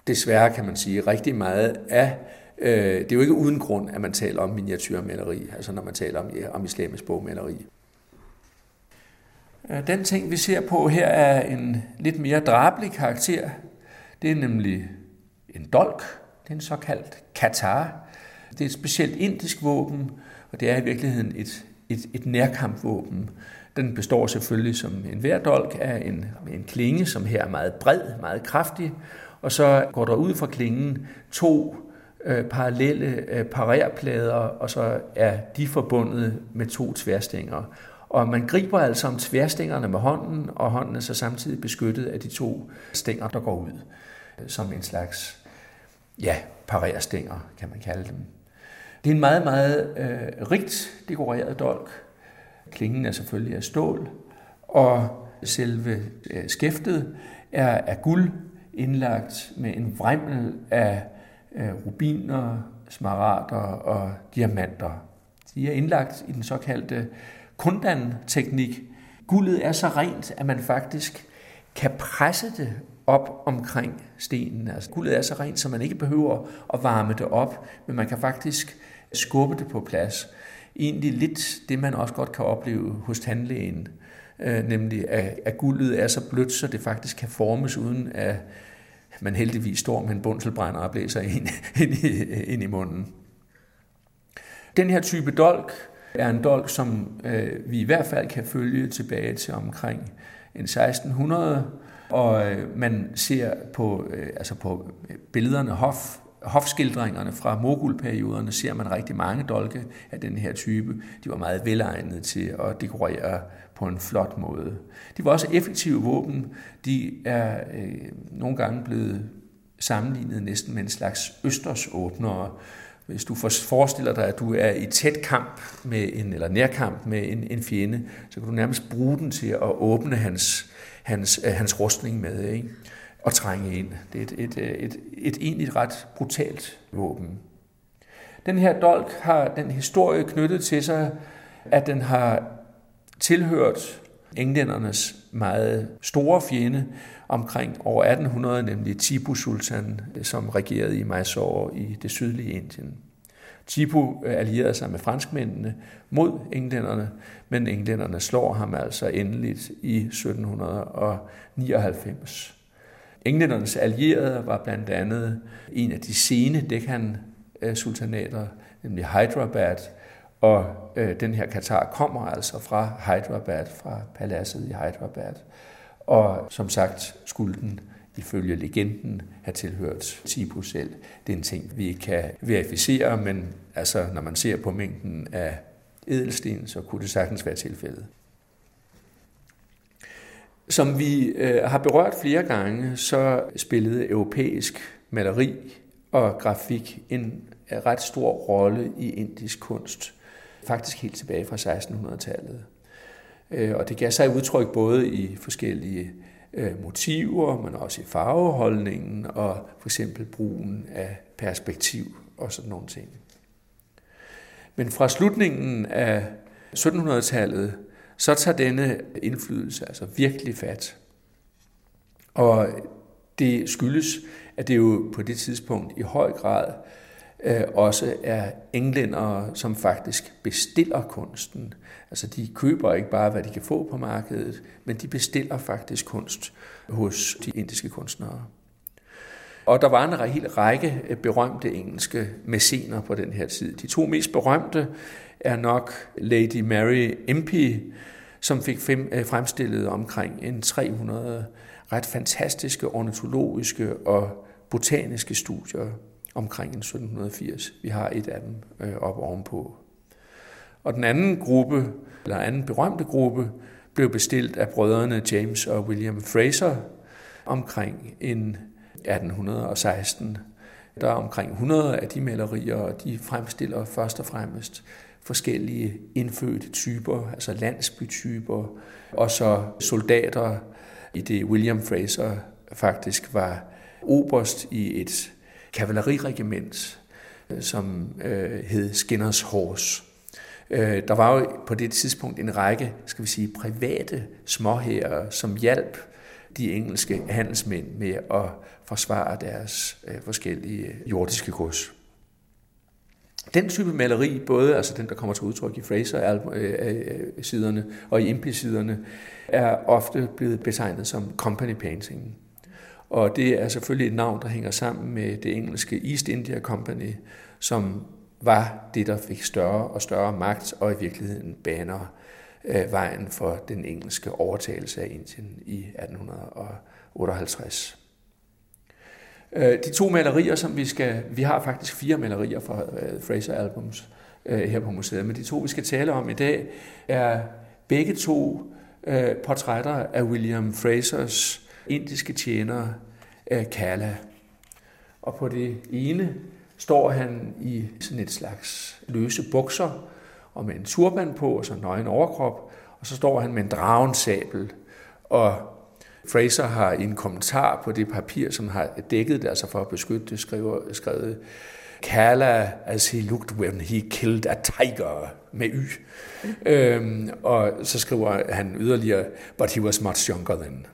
desværre, kan man sige, rigtig meget af Øh, det er jo ikke uden grund, at man taler om miniatyrmaleri, altså når man taler om, om islamisk bogmaleri. Øh, den ting, vi ser på her, er en lidt mere drabelig karakter. Det er nemlig en dolk. Det er en såkaldt Qatar. Det er et specielt indisk våben, og det er i virkeligheden et, et, et nærkampvåben. Den består selvfølgelig som en hver dolk af en, en klinge, som her er meget bred, meget kraftig, og så går der ud fra klingen to øh, parallelle øh, parerplader, og så er de forbundet med to tværstænger. Og man griber altså om tværstængerne med hånden, og hånden er så samtidig beskyttet af de to stænger, der går ud, øh, som en slags, ja, parerstænger, kan man kalde dem. Det er en meget, meget øh, rigt dekoreret dolk. Klingen er selvfølgelig af stål, og selve øh, skæftet er af guld indlagt med en vrimmel af øh, rubiner, smaragder og diamanter. De er indlagt i den såkaldte kundan-teknik. Guldet er så rent, at man faktisk kan presse det op omkring stenen. Altså, guldet er så rent, så man ikke behøver at varme det op, men man kan faktisk skubbe det på plads. Egentlig lidt det, man også godt kan opleve hos tandlægen, øh, nemlig at, at guldet er så blødt, så det faktisk kan formes uden at man heldigvis står med en bundselbrænder og blæser ind, ind, i, ind i munden. Den her type dolk er en dolk, som øh, vi i hvert fald kan følge tilbage til omkring en 1600, og øh, man ser på, øh, altså på øh, billederne, hof, hofskildringerne fra mogulperioderne, ser man rigtig mange dolke af den her type. De var meget velegnede til at dekorere på en flot måde. De var også effektive våben. De er øh, nogle gange blevet sammenlignet næsten med en slags østersåbnere. Hvis du forestiller dig, at du er i tæt kamp med en, eller nærkamp med en, en fjende, så kan du nærmest bruge den til at åbne hans, hans, øh, hans rustning med ikke? og trænge ind. Det er et, et, et, et, et egentlig ret brutalt våben. Den her dolk har den historie knyttet til sig, at den har tilhørt englændernes meget store fjende omkring år 1800, nemlig Tipu Sultan, som regerede i Mysore i det sydlige Indien. Tipu øh, allierede sig med franskmændene mod englænderne, men englænderne slår ham altså endeligt i 1799. Englændernes allierede var blandt andet en af de sene Deccan-sultanater, nemlig Hyderabad, og øh, den her Katar kommer altså fra Hyderabad, fra paladset i Hyderabad. Og som sagt skulle den ifølge legenden have tilhørt Tipu selv. Det er en ting, vi kan verificere, men altså, når man ser på mængden af edelsten, så kunne det sagtens være tilfældet. Som vi øh, har berørt flere gange, så spillede europæisk maleri og grafik en ret stor rolle i indisk kunst faktisk helt tilbage fra 1600-tallet. Øh, og det gav sig udtryk både i forskellige øh, motiver, men også i farveholdningen og for eksempel brugen af perspektiv og sådan nogle ting. Men fra slutningen af 1700-tallet, så tager denne indflydelse altså virkelig fat. Og det skyldes, at det jo på det tidspunkt i høj grad øh, også er englændere, som faktisk bestiller kunsten. Altså de køber ikke bare, hvad de kan få på markedet, men de bestiller faktisk kunst hos de indiske kunstnere. Og der var en hel række berømte engelske mæscener på den her tid. De to mest berømte er nok Lady Mary Impey, som fik øh, fremstillet omkring en 300 ret fantastiske ornitologiske og botaniske studier omkring 1780. Vi har et af dem øh, op ovenpå. Og den anden gruppe, eller anden berømte gruppe, blev bestilt af brødrene James og William Fraser omkring en 1816. Der er omkring 100 af de malerier, og de fremstiller først og fremmest forskellige indfødte typer, altså landsbytyper, og så soldater i det William Fraser faktisk var oberst i et kavaleriregiment, øh, som øh, hed Skinners Horse. Øh, der var jo på det tidspunkt en række, skal vi sige, private småherrer, som hjalp de engelske handelsmænd med at forsvare deres øh, forskellige jordiske gods. Den type maleri, både altså den, der kommer til udtryk i Fraser-siderne øh, øh, og i Impli-siderne, er ofte blevet betegnet som company painting. Og det er selvfølgelig et navn, der hænger sammen med det engelske East India Company, som var det, der fik større og større magt, og i virkeligheden baner øh, vejen for den engelske overtagelse af Indien i 1858. Øh, de to malerier, som vi skal... Vi har faktisk fire malerier fra øh, Fraser Albums øh, her på museet, men de to, vi skal tale om i dag, er begge to øh, portrætter af William Frasers indiske tjener øh, Kala. Og på det ene står han i sådan et slags løse bukser og med en turban på og så nøgen overkrop, og så står han med en dragensabel. Og Fraser har i en kommentar på det papir, som har dækket det, altså for at beskytte det, skriver, skrevet, Kala as he looked when he killed a tiger med y. Øhm, og så skriver han yderligere, but he was much younger then.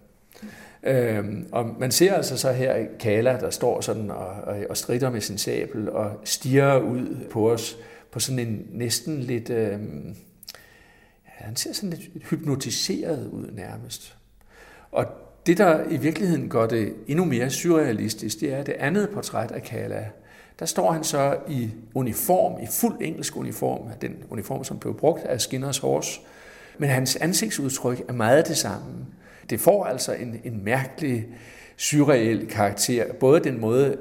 Øhm, og man ser altså så her Kala, der står sådan og, og, og strider med sin sabel og stiger ud på os på sådan en næsten lidt... Øhm, ja, han ser sådan lidt hypnotiseret ud nærmest. Og det, der i virkeligheden gør det endnu mere surrealistisk, det er det andet portræt af Kala. Der står han så i uniform, i fuld engelsk uniform, den uniform, som blev brugt af Skinners Horse, men hans ansigtsudtryk er meget det samme det får altså en, en mærkelig, surreal karakter. Både den måde,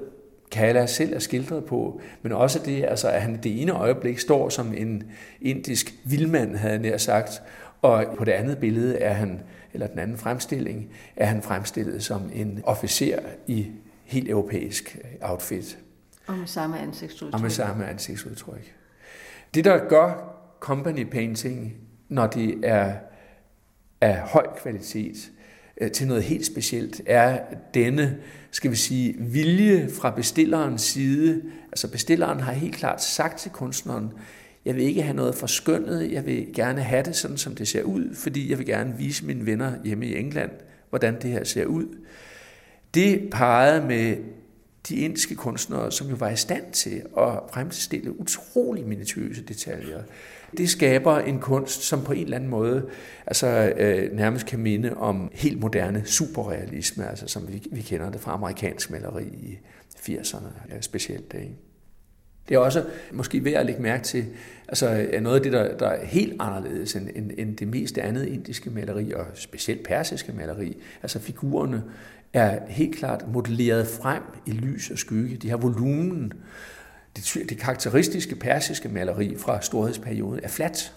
Kala selv er skildret på, men også det, altså, at han det ene øjeblik står som en indisk vildmand, havde jeg nær sagt, og på det andet billede er han, eller den anden fremstilling, er han fremstillet som en officer i helt europæisk outfit. Og med samme ansigtsudtryk. Og med samme ansigtsudtryk. Det, der gør company painting, når det er af høj kvalitet, Øh, til noget helt specielt, er denne, skal vi sige, vilje fra bestillerens side. Altså bestilleren har helt klart sagt til kunstneren, jeg vil ikke have noget forskønnet, jeg vil gerne have det sådan, som det ser ud, fordi jeg vil gerne vise mine venner hjemme i England, hvordan det her ser ud. Det parrede med de indiske kunstnere, som jo var i stand til at fremstille utrolig minutiøse detaljer. Det skaber en kunst, som på en eller anden måde altså, øh, nærmest kan minde om helt moderne superrealisme, altså, som vi, vi kender det fra amerikansk maleri i 80'erne ja, specielt. Ikke? Det er også måske værd at lægge mærke til, altså noget af det, der, der er helt anderledes end, end, end det meste andet indiske maleri, og specielt persiske maleri. Altså figurerne er helt klart modelleret frem i lys og skygge. De har volumen. Det, det karakteristiske persiske maleri fra storhedsperioden er fladt.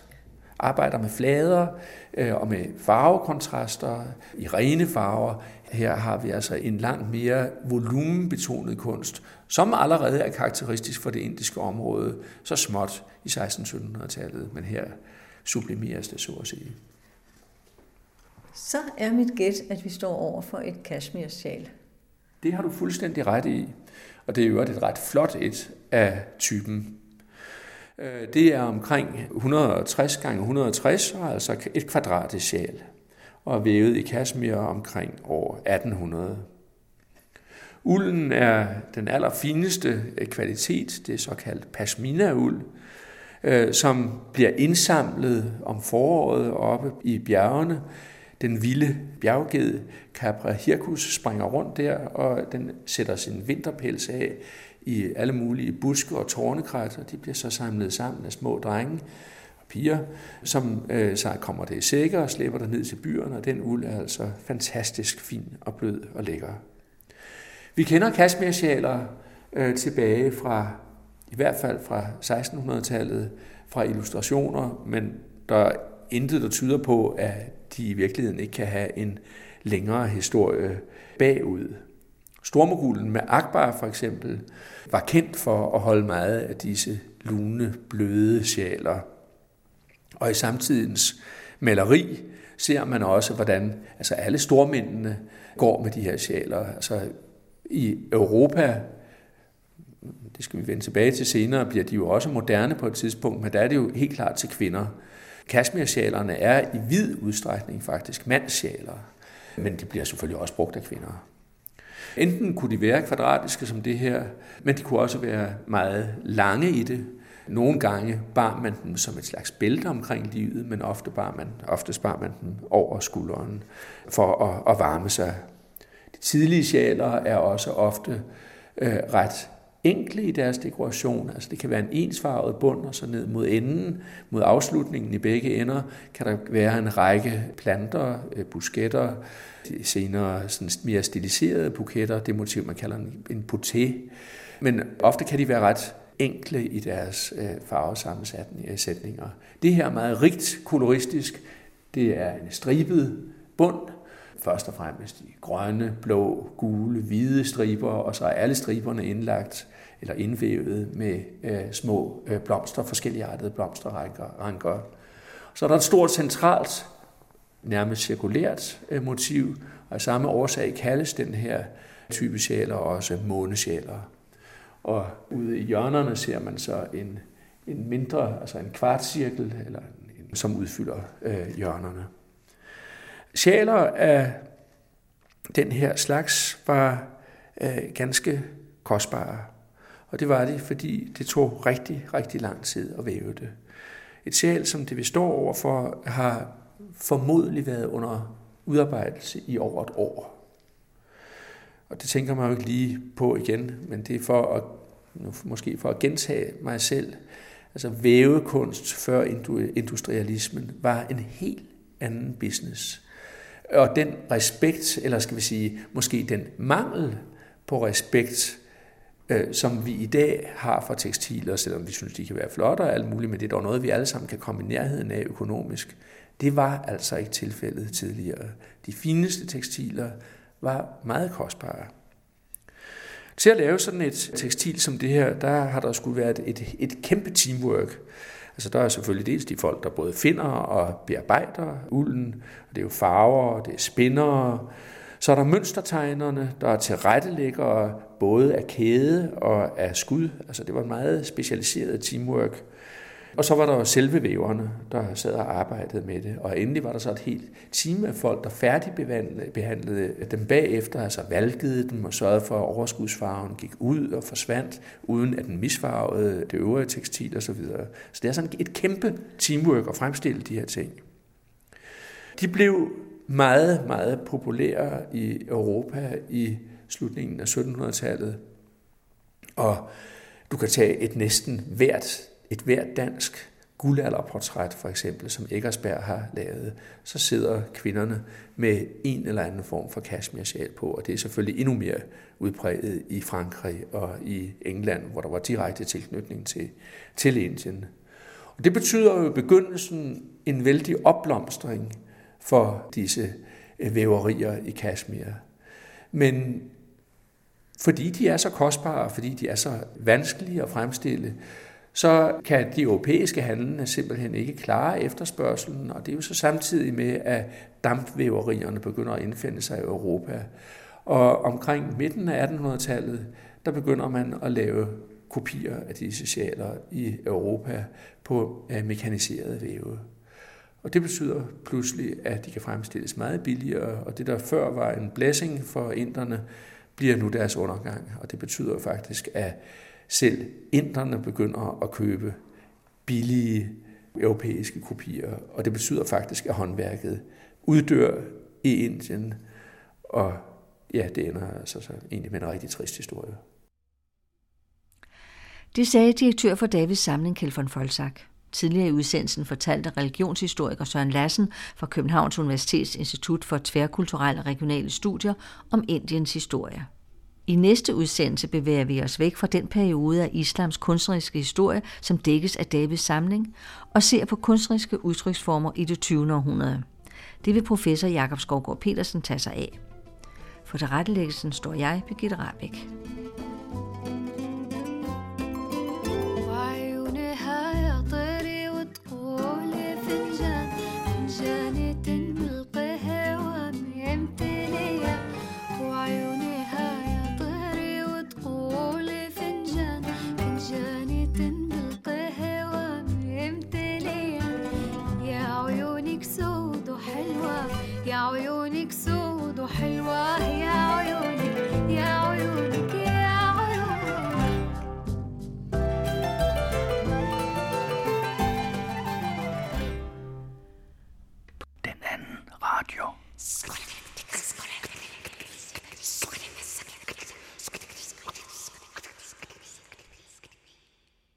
Arbejder med flader øh, og med farvekontraster i rene farver. Her har vi altså en langt mere volumenbetonet kunst, som allerede er karakteristisk for det indiske område, så småt i 1600-1700-tallet, men her sublimeres det, så at sige. Så er mit gæt, at vi står over for et kashmir-sjal. Det har du fuldstændig ret i, og det er jo et ret flot et af typen. Øh, det er omkring 160 gange 160, altså et kvadratisk sjal, og vævet i kashmir omkring år 1800. Ulden er den allerfineste kvalitet, det er såkaldt pashmina-uld, øh, som bliver indsamlet om foråret oppe i bjergene den vilde bjergged Capra hircus springer rundt der, og den sætter sin vinterpels af i alle mulige buske og tårnekrat, og de bliver så samlet sammen af små drenge og piger, som øh, så kommer det i sækker og slæber der ned til byerne, og den uld er altså fantastisk fin og blød og lækker. Vi kender kashmirsjaler øh, tilbage fra, i hvert fald fra 1600-tallet, fra illustrationer, men der intet, der tyder på, at de i virkeligheden ikke kan have en længere historie bagud. Stormogulen med Akbar for eksempel var kendt for at holde meget af disse lune, bløde sjaler. Og i samtidens maleri ser man også, hvordan altså alle stormændene går med de her sjaler. Altså i Europa, det skal vi vende tilbage til senere, bliver de jo også moderne på et tidspunkt, men der er det jo helt klart til kvinder. Kashmir-sjælerne er i vid udstrækning faktisk mandssjæler, men de bliver selvfølgelig også brugt af kvinder. Enten kunne de være kvadratiske som det her, men de kunne også være meget lange i det. Nogle gange bar man dem som et slags bælte omkring livet, men ofte bar man, ofte bar man dem over skulderen for at, at varme sig. De tidlige sjæler er også ofte øh, ret enkle i deres dekoration. Altså det kan være en ensfarvet bund, og så ned mod enden, mod afslutningen i begge ender, kan der være en række planter, øh, busketter, senere sådan mere stiliserede buketter, det motiv, man kalder en, poté. Men ofte kan de være ret enkle i deres øh, farvesammensætninger. Øh, det her er meget rigt koloristisk. Det er en stribet bund, først og fremmest i grønne, blå, gule, hvide striber, og så er alle striberne indlagt eller indvævet med øh, små øh, blomster, forskelligartede blomsterranker. Så er der et stort centralt, nærmest cirkulært øh, motiv, og af samme årsag kaldes den her type sjæler også månesjæler. Og ude i hjørnerne ser man så en, en mindre, altså en kvartcirkel, eller en, som udfylder øh, hjørnerne. Sjæler af den her slags var øh, ganske kostbare. Og det var det, fordi det tog rigtig, rigtig lang tid at væve det. Et sjæl, som det vi står overfor, har formodentlig været under udarbejdelse i over et år. Og det tænker man jo ikke lige på igen, men det er for at, måske for at gentage mig selv. Altså vævekunst før industrialismen var en helt anden business. Og den respekt, eller skal vi sige, måske den mangel på respekt, øh, som vi i dag har for tekstiler, selvom vi synes, de kan være flotte og alt muligt, men det er dog noget, vi alle sammen kan komme i nærheden af økonomisk. Det var altså ikke tilfældet tidligere. De fineste tekstiler var meget kostbare. Til at lave sådan et tekstil som det her, der har der skulle være et, et kæmpe teamwork. Altså der er selvfølgelig dels de folk, der både finder og bearbejder ulden, og det er jo farver, og det er spinnere, så er der mønstertegnerne, der er tilrettelæggere både af kæde og af skud. Altså det var en meget specialiseret teamwork. Og så var der selve væverne, der sad og arbejdede med det. Og endelig var der så et helt team af folk, der færdigbehandlede dem bagefter, altså valgede dem og sørgede for, at overskudsfarven gik ud og forsvandt, uden at den misfarvede det øvrige tekstil osv. Så, videre. så det er sådan et kæmpe teamwork at fremstille de her ting. De blev meget, meget populære i Europa i slutningen af 1700-tallet. Og du kan tage et næsten hvert, et hvert dansk guldalderportræt, for eksempel, som Eggersberg har lavet, så sidder kvinderne med en eller anden form for kashmir på, og det er selvfølgelig endnu mere udbredt i Frankrig og i England, hvor der var direkte tilknytning til, til Indien. Og det betyder jo i begyndelsen en vældig opblomstring for disse øh, væverier i Kashmir. Men fordi de er så kostbare, fordi de er så vanskelige at fremstille, så kan de europæiske handlende simpelthen ikke klare efterspørgselen, og det er jo så samtidig med, at dampvæverierne begynder at indfinde sig i Europa. Og omkring midten af 1800-tallet, der begynder man at lave kopier af disse sjaler i Europa på mekaniserede væve. Og det betyder pludselig, at de kan fremstilles meget billigere, og det der før var en blessing for inderne, bliver nu deres undergang. Og det betyder faktisk, at selv inderne begynder at købe billige europæiske kopier, og det betyder faktisk, at håndværket uddør i Indien, og ja, det ender altså så egentlig med en rigtig trist historie. Det sagde direktør for Davids samling, Kjeld von Folsak. Tidligere i udsendelsen fortalte religionshistoriker Søren Lassen fra Københavns Universitets Institut for Tværkulturelle og Regionale Studier om Indiens historie. I næste udsendelse bevæger vi os væk fra den periode af islams kunstneriske historie, som dækkes af Davids samling, og ser på kunstneriske udtryksformer i det 20. århundrede. Det vil professor Jakob Skovgaard Petersen tage sig af. For tilrettelæggelsen står jeg, Birgitte Rabeck.